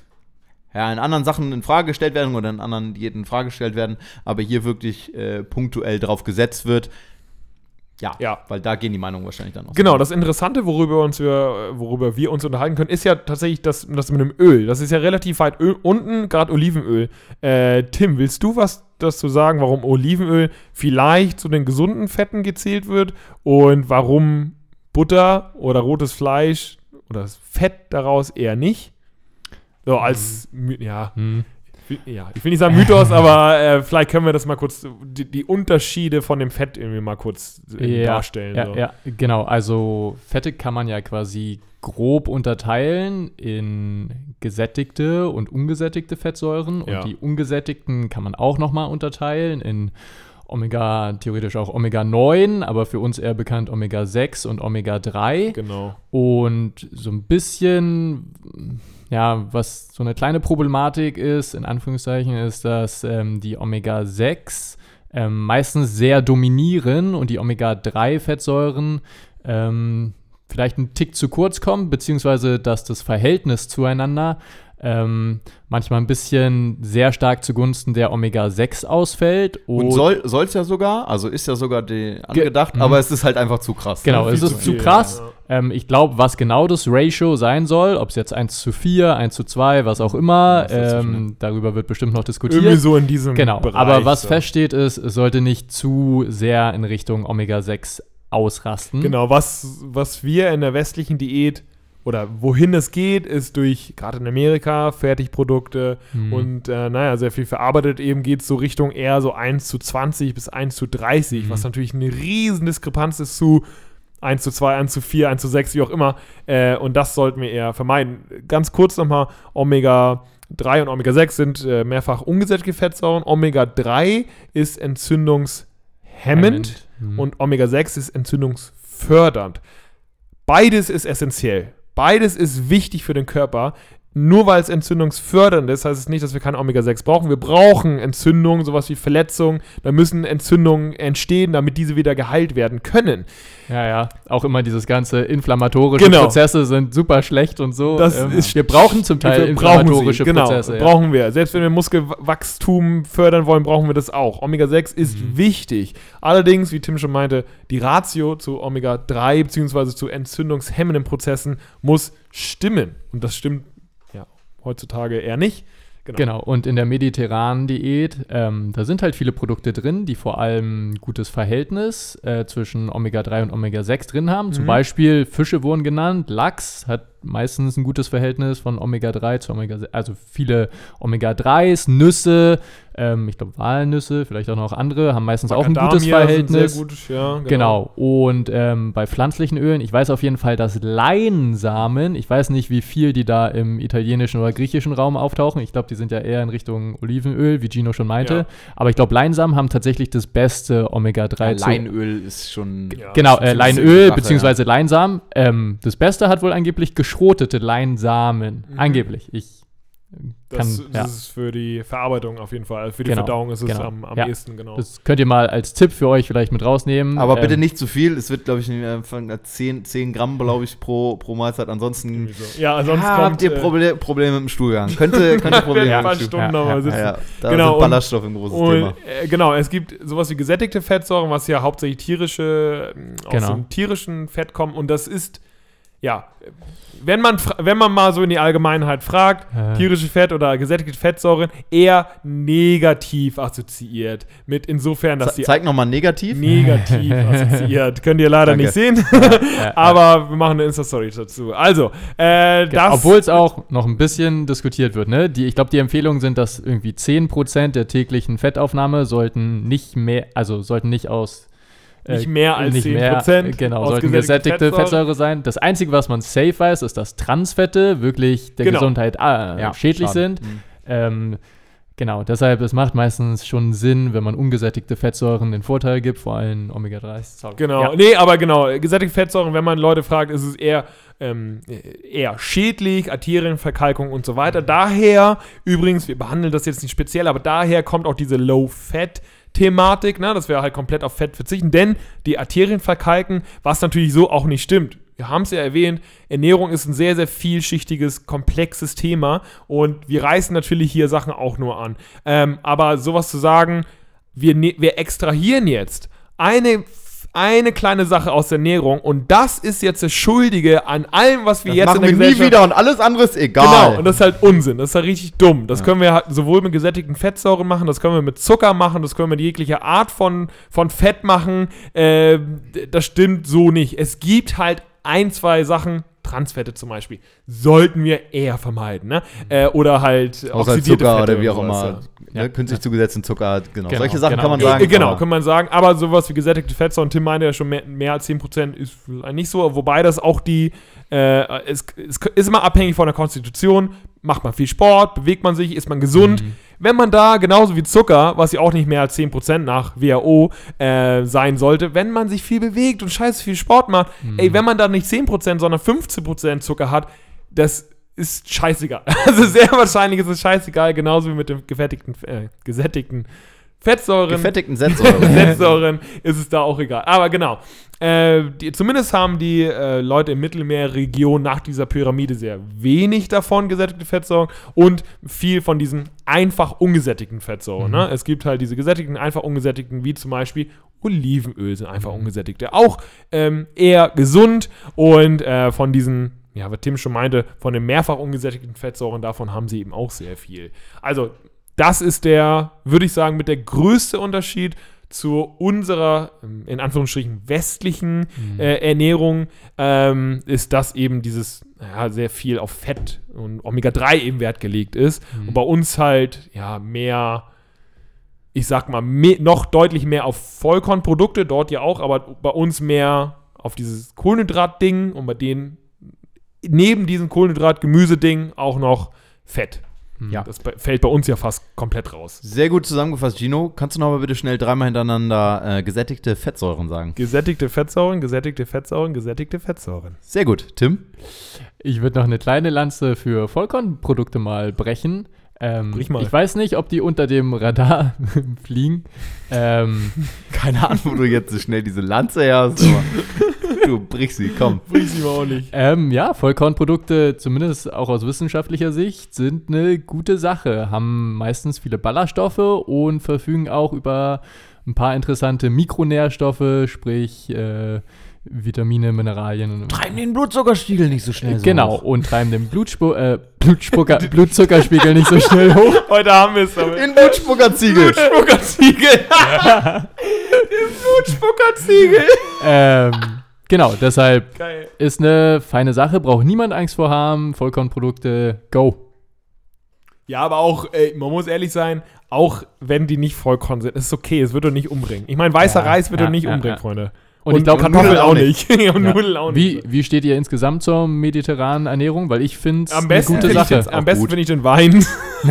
ja, in anderen Sachen in Frage gestellt werden oder in anderen Diäten in Frage gestellt werden, aber hier wirklich äh, punktuell drauf gesetzt wird. Ja, Ja. weil da gehen die Meinungen wahrscheinlich dann auch. Genau, das Interessante, worüber, uns wir, worüber wir uns unterhalten können, ist ja tatsächlich das, das mit dem Öl. Das ist ja relativ weit Öl, unten, gerade Olivenöl. Äh, Tim, willst du was dazu sagen, warum Olivenöl vielleicht zu den gesunden Fetten gezählt wird und warum Butter oder rotes Fleisch oder das Fett daraus eher nicht? So als, My- ja, Hm. Ja, ich will nicht sagen Mythos, aber äh, vielleicht können wir das mal kurz, die, die Unterschiede von dem Fett irgendwie mal kurz äh, darstellen. Ja, so. ja, genau. Also Fette kann man ja quasi grob unterteilen in gesättigte und ungesättigte Fettsäuren. Und Ja. die ungesättigten kann man auch nochmal unterteilen in Omega, theoretisch auch Omega 9, aber für uns eher bekannt Omega 6 und Omega 3. Genau. Und so ein bisschen, ja, was so eine kleine Problematik ist, in Anführungszeichen, ist, dass ähm, die Omega-6 ähm, meistens sehr dominieren und die Omega-3-Fettsäuren ähm, vielleicht einen Tick zu kurz kommen, beziehungsweise dass das Verhältnis zueinander ähm, manchmal ein bisschen sehr stark zugunsten der Omega-6 ausfällt. Und soll es ja sogar, also ist ja sogar die angedacht, Mhm. aber es ist halt einfach zu krass. Genau, es ist zu zu viel, krass. ja. Ähm, ich glaube, was genau das Ratio sein soll, ob es jetzt 1 zu 4, 1 zu 2, was auch immer, ähm, darüber wird bestimmt noch Irgendwie diskutiert. so in diesem Genau, Bereich. aber was so. feststeht ist, es sollte nicht zu sehr in Richtung Omega-6 ausrasten. Genau, was, was wir in der westlichen Diät oder wohin es geht, ist durch, gerade in Amerika, Fertigprodukte Mhm. und äh, naja, sehr viel verarbeitet eben geht es so Richtung eher so 1 zu 20 bis 1 zu 30, Mhm. was natürlich eine riesen Diskrepanz ist zu 1 zu 2, 1 zu 4, 1 zu 6, wie auch immer. Äh, und das sollten wir eher vermeiden. Ganz kurz nochmal, Omega 3 und Omega 6 sind äh, mehrfach ungesättigte Fettsäuren. Omega 3 ist entzündungshemmend Mhm. und Omega 6 ist entzündungsfördernd. Beides ist essentiell. Beides ist wichtig für den Körper. Nur weil es entzündungsfördernd ist, heißt es nicht, dass wir keine Omega-6 brauchen. Wir brauchen Entzündungen, sowas wie Verletzungen. Da müssen Entzündungen entstehen, damit diese wieder geheilt werden können. Ja, ja. Auch immer dieses ganze inflammatorische Genau. Prozesse sind super schlecht und so. Das Ähm, ist- wir brauchen zum Teil inflammatorische sie. Genau, Prozesse. ja. brauchen wir. Selbst wenn wir Muskelwachstum fördern wollen, brauchen wir das auch. Omega-6 ist Mhm. wichtig. Allerdings, wie Tim schon meinte, die Ratio zu Omega-3 bzw. zu entzündungshemmenden Prozessen muss stimmen. Und das stimmt heutzutage eher nicht. Genau, und in der mediterranen Diät, ähm, da sind halt viele Produkte drin, die vor allem ein gutes Verhältnis äh, zwischen Omega-3 und Omega-6 drin haben. Zum Mhm. Beispiel Fische wurden genannt, Lachs hat meistens ein gutes Verhältnis von Omega-3 zu Omega-6, also viele Omega-3s, Nüsse, ähm, ich glaube Walnüsse, vielleicht auch noch andere, haben meistens auch ein gutes sind Verhältnis. Sehr gut, ja, Genau. Und ähm, bei pflanzlichen Ölen, ich weiß auf jeden Fall, dass Leinsamen, ich weiß nicht, wie viel die da im italienischen oder griechischen Raum auftauchen. Ich glaube, die sind ja eher in Richtung Olivenöl, wie Gino schon meinte. Ja. Aber ich glaube, Leinsamen haben tatsächlich das beste Omega-3 zu. Leinöl ist schon. Ja. Genau, äh, Leinöl beziehungsweise Leinsamen. Ähm, das Beste hat wohl angeblich geschrotete Leinsamen. Mhm. Angeblich. Ich äh, kann, Das, ja. das ist für die Verarbeitung auf jeden Fall. Für die Genau, Verdauung ist es genau. am, am Ja. ehesten, genau. Das könnt ihr mal als Tipp für euch vielleicht mit rausnehmen. Aber bitte Ähm, nicht zu viel. Es wird, glaube ich, äh, von 10, 10 Gramm, glaube ich, pro, pro Mahlzeit. Ansonsten so. Ja, sonst ah, kommt, habt ihr äh, Proble Probleme mit dem Stuhlgang. Könnte, könnte Probleme ein mit dem Stuhlgang. Ja, ja. Ja, ja, da Genau, sind und- Ballaststoffe ein großes Und, Thema. äh, genau, es gibt sowas wie gesättigte Fettsäuren, was ja hauptsächlich tierische, ähm, aus Genau. dem tierischen Fett kommt. Und das ist, ja, wenn man, wenn man mal so in die Allgemeinheit fragt, Äh. tierische Fett oder gesättigte Fettsäuren, eher negativ assoziiert. Mit insofern, dass Ze sie zeig nochmal negativ. negativ assoziiert. Könnt ihr leider Danke. nicht sehen, ja, ja. aber wir machen eine Insta-Story dazu. Also, äh, Genau, das... Obwohl es auch noch ein bisschen diskutiert wird, ne? Die, ich glaube, die Empfehlungen sind, dass irgendwie 10% der täglichen Fettaufnahme sollten nicht mehr, also sollten nicht aus Nicht mehr als nicht 10%. mehr, genau, aus sollten gesättigte Fettsäure. Fettsäure sein. Das Einzige, was man safe weiß, ist, dass Transfette wirklich der Genau. Gesundheit äh, schädlich schade. sind. Mhm. Ähm, genau, deshalb, es macht meistens schon Sinn, wenn man ungesättigte Fettsäuren den Vorteil gibt, vor allem Omega-3. Sorry. Genau, Ja. nee, aber genau, gesättigte Fettsäuren, wenn man Leute fragt, ist es eher, ähm, eher schädlich, Arterienverkalkung und so weiter. Daher, übrigens, wir behandeln das jetzt nicht speziell, aber daher kommt auch diese Low-Fat-Thematik, ne, dass wir halt komplett auf Fett verzichten, denn die Arterien verkalken, was natürlich so auch nicht stimmt. wir haben es ja erwähnt, Ernährung ist ein sehr, sehr vielschichtiges, komplexes Thema und wir reißen natürlich hier Sachen auch nur an. Ähm, aber sowas zu sagen, wir, ne wir extrahieren jetzt eine eine kleine Sache aus der Ernährung und das ist jetzt das Schuldige an allem, was wir Das jetzt machen in der wir nie Gesellschaft wieder und alles andere ist egal. Genau, und das ist halt Unsinn. Das ist halt richtig dumm. Das können wir halt sowohl mit gesättigten Fettsäuren machen, das können wir mit Zucker machen, das können wir mit jeglicher Art von, von Fett machen. Äh, das stimmt so nicht. Es gibt halt ein, zwei Sachen, Transfette zum Beispiel, sollten wir eher vermeiden. Ne? Äh, oder halt Außer oxidierte Zucker Fette oder wie auch immer. ja. Ne, künstlich zugesetzten Zucker, genau. Genau, Solche Sachen genau. kann man Äh, sagen. Äh, genau, kann man sagen. Aber sowas wie gesättigte Fettsäuren, Tim meinte ja schon, mehr, mehr als 10% ist nicht so. Wobei das auch die, äh, es, es ist immer abhängig von der Konstitution. Macht man viel Sport, bewegt man sich, ist man gesund. Wenn man da, genauso wie Zucker, was ja auch nicht mehr als 10% nach WHO äh, sein sollte, wenn man sich viel bewegt und scheiße viel Sport macht, ey, wenn man da nicht 10%, sondern 15% Zucker hat, das ist scheißegal. Also sehr wahrscheinlich ist es scheißegal, genauso wie mit dem gefertigten, äh, gesättigten Fettsäuren. Gefettigten Sätze. Fettsäuren ist es da auch egal. Aber genau. Äh, die, zumindest haben die äh, Leute im Mittelmeerregion nach dieser Pyramide sehr wenig davon gesättigte Fettsäuren und viel von diesen einfach ungesättigten Fettsäuren. Ne? Es gibt halt diese gesättigten, einfach ungesättigten, wie zum Beispiel Olivenöl sind einfach ungesättigte. Auch ähm, eher gesund und äh, von diesen, ja, was Tim schon meinte, von den mehrfach ungesättigten Fettsäuren, davon haben sie eben auch sehr viel. Also, das ist der, würde ich sagen, mit der größte Unterschied zu unserer, ähm, in Anführungsstrichen, westlichen äh, Ernährung, ähm, ist, dass eben dieses ja, sehr viel auf Fett und Omega-3 eben Wert gelegt ist. Und bei uns halt, ja, mehr, ich sag mal, me noch deutlich mehr auf Vollkornprodukte, dort ja auch, aber bei uns mehr auf dieses Kohlenhydrat-Ding und bei denen neben diesem Kohlenhydrat-Gemüse-Ding auch noch Fett. Ja. Das fällt bei uns ja fast komplett raus. Sehr gut zusammengefasst, Gino. Kannst du noch mal bitte schnell dreimal hintereinander äh, gesättigte Fettsäuren sagen? Gesättigte Fettsäuren, gesättigte Fettsäuren, gesättigte Fettsäuren. Sehr gut. Tim? Ich würde noch eine kleine Lanze für Vollkornprodukte mal brechen. Ähm, Brich mal. Ich weiß nicht, ob die unter dem Radar fliegen. Ähm, Keine Ahnung, wo du jetzt so schnell diese Lanze her hast, aber du brichst sie, komm. Bringt sie mir auch nicht. ähm, ja, Vollkornprodukte, zumindest auch aus wissenschaftlicher Sicht, sind eine gute Sache. Haben meistens viele Ballaststoffe und verfügen auch über ein paar interessante Mikronährstoffe, sprich äh, Vitamine, Mineralien. Treiben den Blutzuckerspiegel nicht so schnell Genau, und treiben den Blutspu äh, Blutspucker, Blutzuckerspiegel nicht so schnell hoch. Heute haben wir es damit. Den Blutspuckerziegel. Blutspuckerziegel. Den Blutspuckerziegel. ähm, genau, deshalb Geil. ist eine feine Sache, braucht niemand Angst vor haben. Vollkornprodukte, go. Ja, aber auch, ey, man muss ehrlich sein, auch wenn die nicht vollkorn sind, ist okay, es wird doch nicht umbringen. Ich meine, weißer Ja, Reis wird ja, doch nicht ja, umbringen. Freunde. Und, ich glaube, Kartoffeln auch auch nicht. und Ja. Nudeln auch Wie, nicht. wie steht ihr insgesamt zur mediterranen Ernährung? Weil ich finde es Am eine besten gute Sache. den- am besten finde ich den Wein.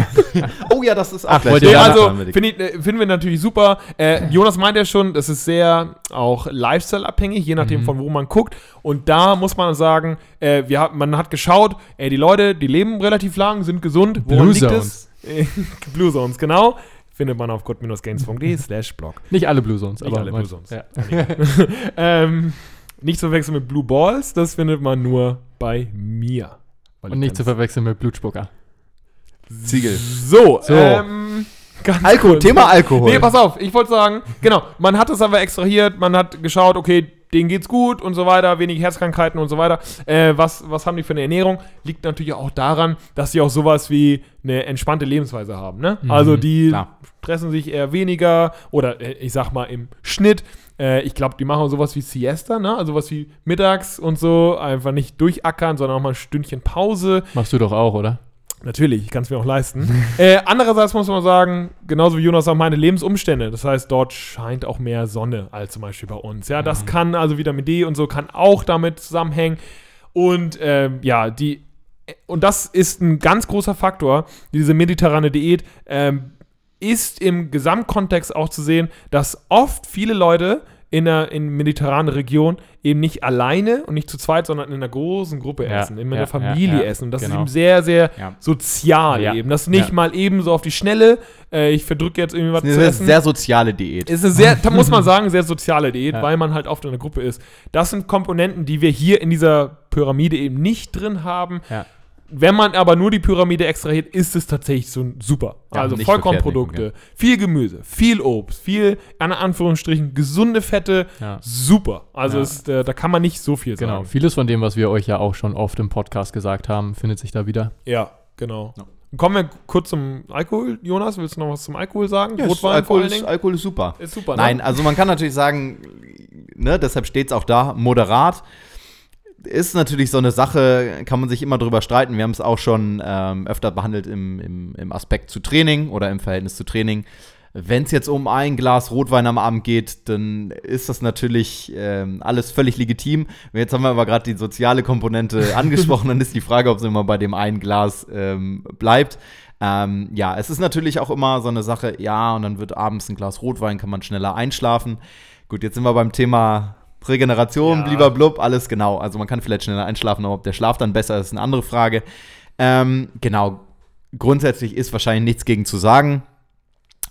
Oh ja, das ist auch Ach, Nee, Ja, also find äh, finden wir natürlich super. Äh, Jonas meint ja schon, das ist sehr auch Lifestyle-abhängig, je nachdem Mhm. von wo man guckt. Und da muss man sagen, äh, wir man hat geschaut, äh, die Leute, die leben relativ lang, sind gesund. Woran Blue liegt Zones. es? Blue Zones, genau. Findet man auf gott-gains.de slash blog. Nicht alle Blue Zones, Nicht aber alle Blue Zones. Ja. ähm, nicht zu verwechseln mit Blue Balls, das findet man nur bei mir. Und ich nicht zu verwechseln mit Blutspucker. Ziegel. So, So. Ähm, ganz Alkohol. Thema Alkohol. Nee, pass auf, ich wollte sagen, genau, man hat es aber extrahiert, man hat geschaut, okay, denen geht's gut und so weiter, wenig Herzkrankheiten und so weiter. Äh, was, was haben die für eine Ernährung? Liegt natürlich auch daran, dass sie auch sowas wie eine entspannte Lebensweise haben. Ne? Mhm, also die klar. stressen sich eher weniger oder äh, ich sag mal im Schnitt. Äh, ich glaube, die machen sowas wie Siesta, ne? also was wie mittags und so, einfach nicht durchackern, sondern auch mal ein Stündchen Pause. Machst du doch auch, oder? Natürlich, ich kann es mir auch leisten. äh, andererseits muss man sagen, genauso wie Jonas auch meine Lebensumstände. Das heißt, dort scheint auch mehr Sonne als zum Beispiel bei uns. Ja, das kann also Vitamin D und so kann auch damit zusammenhängen. Und ähm, ja, die und das ist ein ganz großer Faktor. Diese mediterrane Diät ähm, ist im Gesamtkontext auch zu sehen, dass oft viele Leute in einer in mediterranen Region eben nicht alleine und nicht zu zweit, sondern in einer großen Gruppe Ja, essen, immer in ja, der Familie ja, ja, essen. Und das genau. ist eben sehr, sehr Ja. sozial Ja, eben. Das ist nicht ja. mal eben so auf die Schnelle, äh, ich verdrücke jetzt irgendwie was Das ist zu eine essen. sehr soziale Diät. ist eine sehr, da muss man sagen, sehr soziale Diät, Ja. weil man halt oft in einer Gruppe ist. Das sind Komponenten, die wir hier in dieser Pyramide eben nicht drin haben. Ja. Wenn man aber nur die Pyramide extrahiert, ist es tatsächlich so ein super. Ja, also Vollkornprodukte, verkehrt viel Gemüse, viel Obst, viel, an Anführungsstrichen, gesunde Fette, Ja. super. Also Ja. ist, äh, da kann man nicht so viel Genau, sagen. vieles von dem, was wir euch ja auch schon oft im Podcast gesagt haben, findet sich da wieder. Ja, genau. Ja. Kommen wir kurz zum Alkohol. Jonas, willst du noch was zum Alkohol sagen? Ja, Rotwein Alkohol, vor allen ist, Dingen? Alkohol ist super. Ist super, Nein, ne? also man kann natürlich sagen, ne, deshalb steht es auch da, moderat. Ist natürlich so eine Sache, kann man sich immer drüber streiten. Wir haben es auch schon ähm, öfter behandelt im, im, im Aspekt zu Training oder im Verhältnis zu Training. Wenn es jetzt um ein Glas Rotwein am Abend geht, dann ist das natürlich ähm, alles völlig legitim. Jetzt haben wir aber gerade die soziale Komponente angesprochen, dann ist die Frage, ob es immer bei dem einen Glas ähm, bleibt. Ähm, ja, es ist natürlich auch immer so eine Sache, ja, und dann wird abends ein Glas Rotwein, kann man schneller einschlafen. Gut, jetzt sind wir beim Thema Regeneration, Ja. lieber blub, alles genau. Also man kann vielleicht schneller einschlafen, aber ob der Schlaf dann besser ist, ist eine andere Frage. Ähm, genau, grundsätzlich ist wahrscheinlich nichts gegen zu sagen,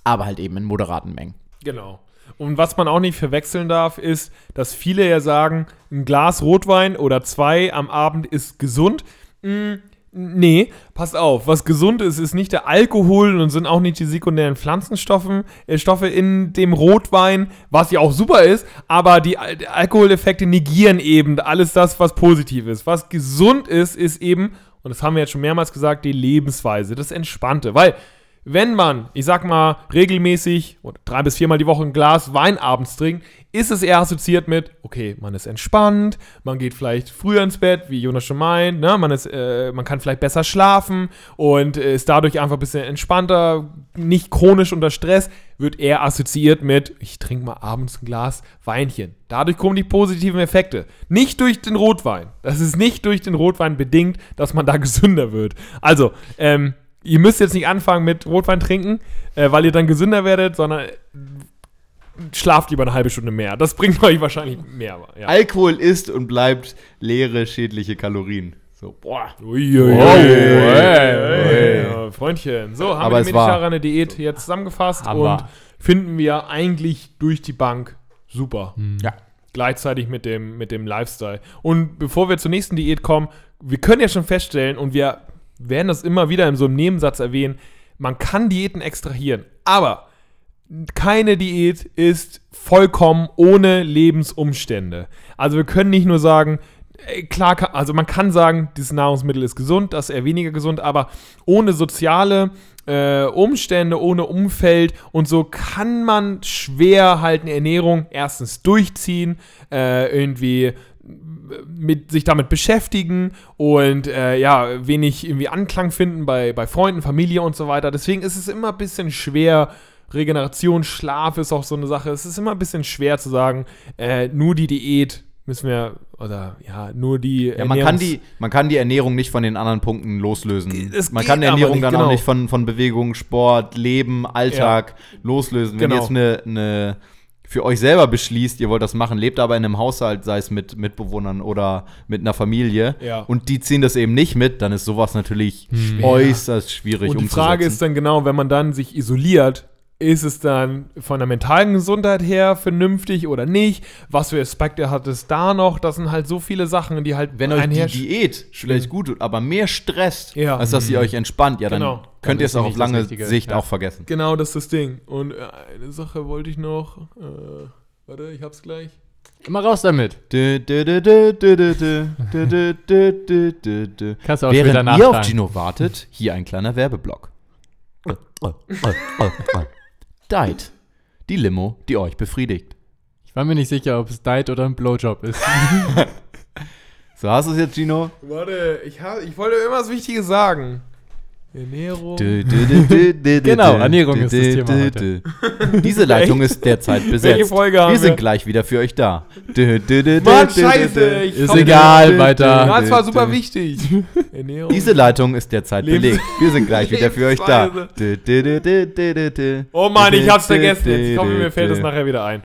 aber halt eben in moderaten Mengen. Genau. Und was man auch nicht verwechseln darf, ist, dass viele ja sagen, ein Glas Rotwein oder zwei am Abend ist gesund. Mm, nee, passt auf. Was gesund ist, ist nicht der Alkohol und sind auch nicht die sekundären Pflanzenstoffe äh, in dem Rotwein, was ja auch super ist, aber die die Alkoholeffekte negieren eben alles das, was positiv ist. Was gesund ist, ist eben, und das haben wir jetzt schon mehrmals gesagt, die Lebensweise, das Entspannte. Weil wenn man, ich sag mal, regelmäßig oder drei bis viermal die Woche ein Glas Wein abends trinkt, ist es eher assoziiert mit, okay, man ist entspannt, man geht vielleicht früher ins Bett, wie Jonas schon meint, ne? man, ist, äh, man kann vielleicht besser schlafen und äh, ist dadurch einfach ein bisschen entspannter, nicht chronisch unter Stress, wird eher assoziiert mit, ich trinke mal abends ein Glas Weinchen. Dadurch kommen die positiven Effekte. Nicht durch den Rotwein. Das ist nicht durch den Rotwein bedingt, dass man da gesünder wird. Also, ähm, ihr müsst jetzt nicht anfangen mit Rotwein trinken, äh, weil ihr dann gesünder werdet, sondern äh, schlaft lieber eine halbe Stunde mehr. Das bringt euch wahrscheinlich mehr. Ja. Alkohol ist und bleibt leere, schädliche Kalorien. So, boah. Uiuiui. Wow, Ey, ja, Freundchen. So, haben Aber wir die es war- mediterrane Diät jetzt zusammengefasst Haben und wir. finden wir eigentlich durch die Bank super. Ja. Gleichzeitig mit dem, mit dem Lifestyle. Und bevor wir zur nächsten Diät kommen, wir können ja schon feststellen, und wir werden das immer wieder in so einem Nebensatz erwähnen, man kann Diäten extrahieren. Aber keine Diät ist vollkommen ohne Lebensumstände. Also wir können nicht nur sagen, ey, klar, also man kann sagen, dieses Nahrungsmittel ist gesund, das ist eher weniger gesund, aber ohne soziale äh, Umstände, ohne Umfeld und so kann man schwer halt eine Ernährung erstens durchziehen, äh, irgendwie mit sich damit beschäftigen und äh, ja, wenig irgendwie Anklang finden bei, bei Freunden, Familie und so weiter. Deswegen ist es immer ein bisschen schwer. Regeneration, Schlaf ist auch so eine Sache. Es ist immer ein bisschen schwer zu sagen, äh, nur die Diät müssen wir, oder ja, nur die. Ja, man kann, die, man kann die Ernährung nicht von den anderen Punkten loslösen. Es man kann Ernährung nicht, dann genau. auch nicht von, von Bewegung, Sport, Leben, Alltag loslösen. Wenn Genau. jetzt eine, eine für euch selber beschließt, ihr wollt das machen, lebt aber in einem Haushalt, sei es mit Mitbewohnern oder mit einer Familie, Ja. und die ziehen das eben nicht mit, dann ist sowas natürlich Schwer. äußerst schwierig Und die Frage ist dann genau, wenn man dann sich isoliert, ist es dann von der mentalen Gesundheit her vernünftig oder nicht? Was für Aspekte hat es da noch? Das sind halt so viele Sachen, die halt Wenn euch die Diät vielleicht gut tut, aber mehr stresst, ja. als dass sie euch entspannt, ja, dann genau. könnt ihr es auch auf lange Sicht ja. auch vergessen. Genau, das ist das Ding. Und eine Sache wollte ich noch. Äh, warte, ich hab's gleich. Immer raus damit. Kannst du auch Während ihr auf Gino wartet, hier ein kleiner Werbeblock. Diet. Die Limo, die euch befriedigt. Ich war mir nicht sicher, ob es Diet oder ein Blowjob ist. So, hast du es jetzt, Gino? Warte, ich, hab, ich wollte irgendwas Wichtiges sagen. Ernährung. Dö, dö, dö, dö, dö, Genau, Ernährung dö, ist das Thema dö, heute. Diese Leitung ist derzeit besetzt. Folge haben wir sind wir? gleich wieder für euch da. Dö, dö, dö, dö, Mann, scheiße, ich Ist egal, weiter. Das war super wichtig. Ernährung. Diese Leitung ist derzeit Lebens- belegt. Wir sind gleich wieder für euch da. Lebensweise. Dö, dö, dö, dö, dö, dö, dö. Oh Mann, ich hab's vergessen jetzt. Ich hoffe, mir fällt das nachher wieder ein.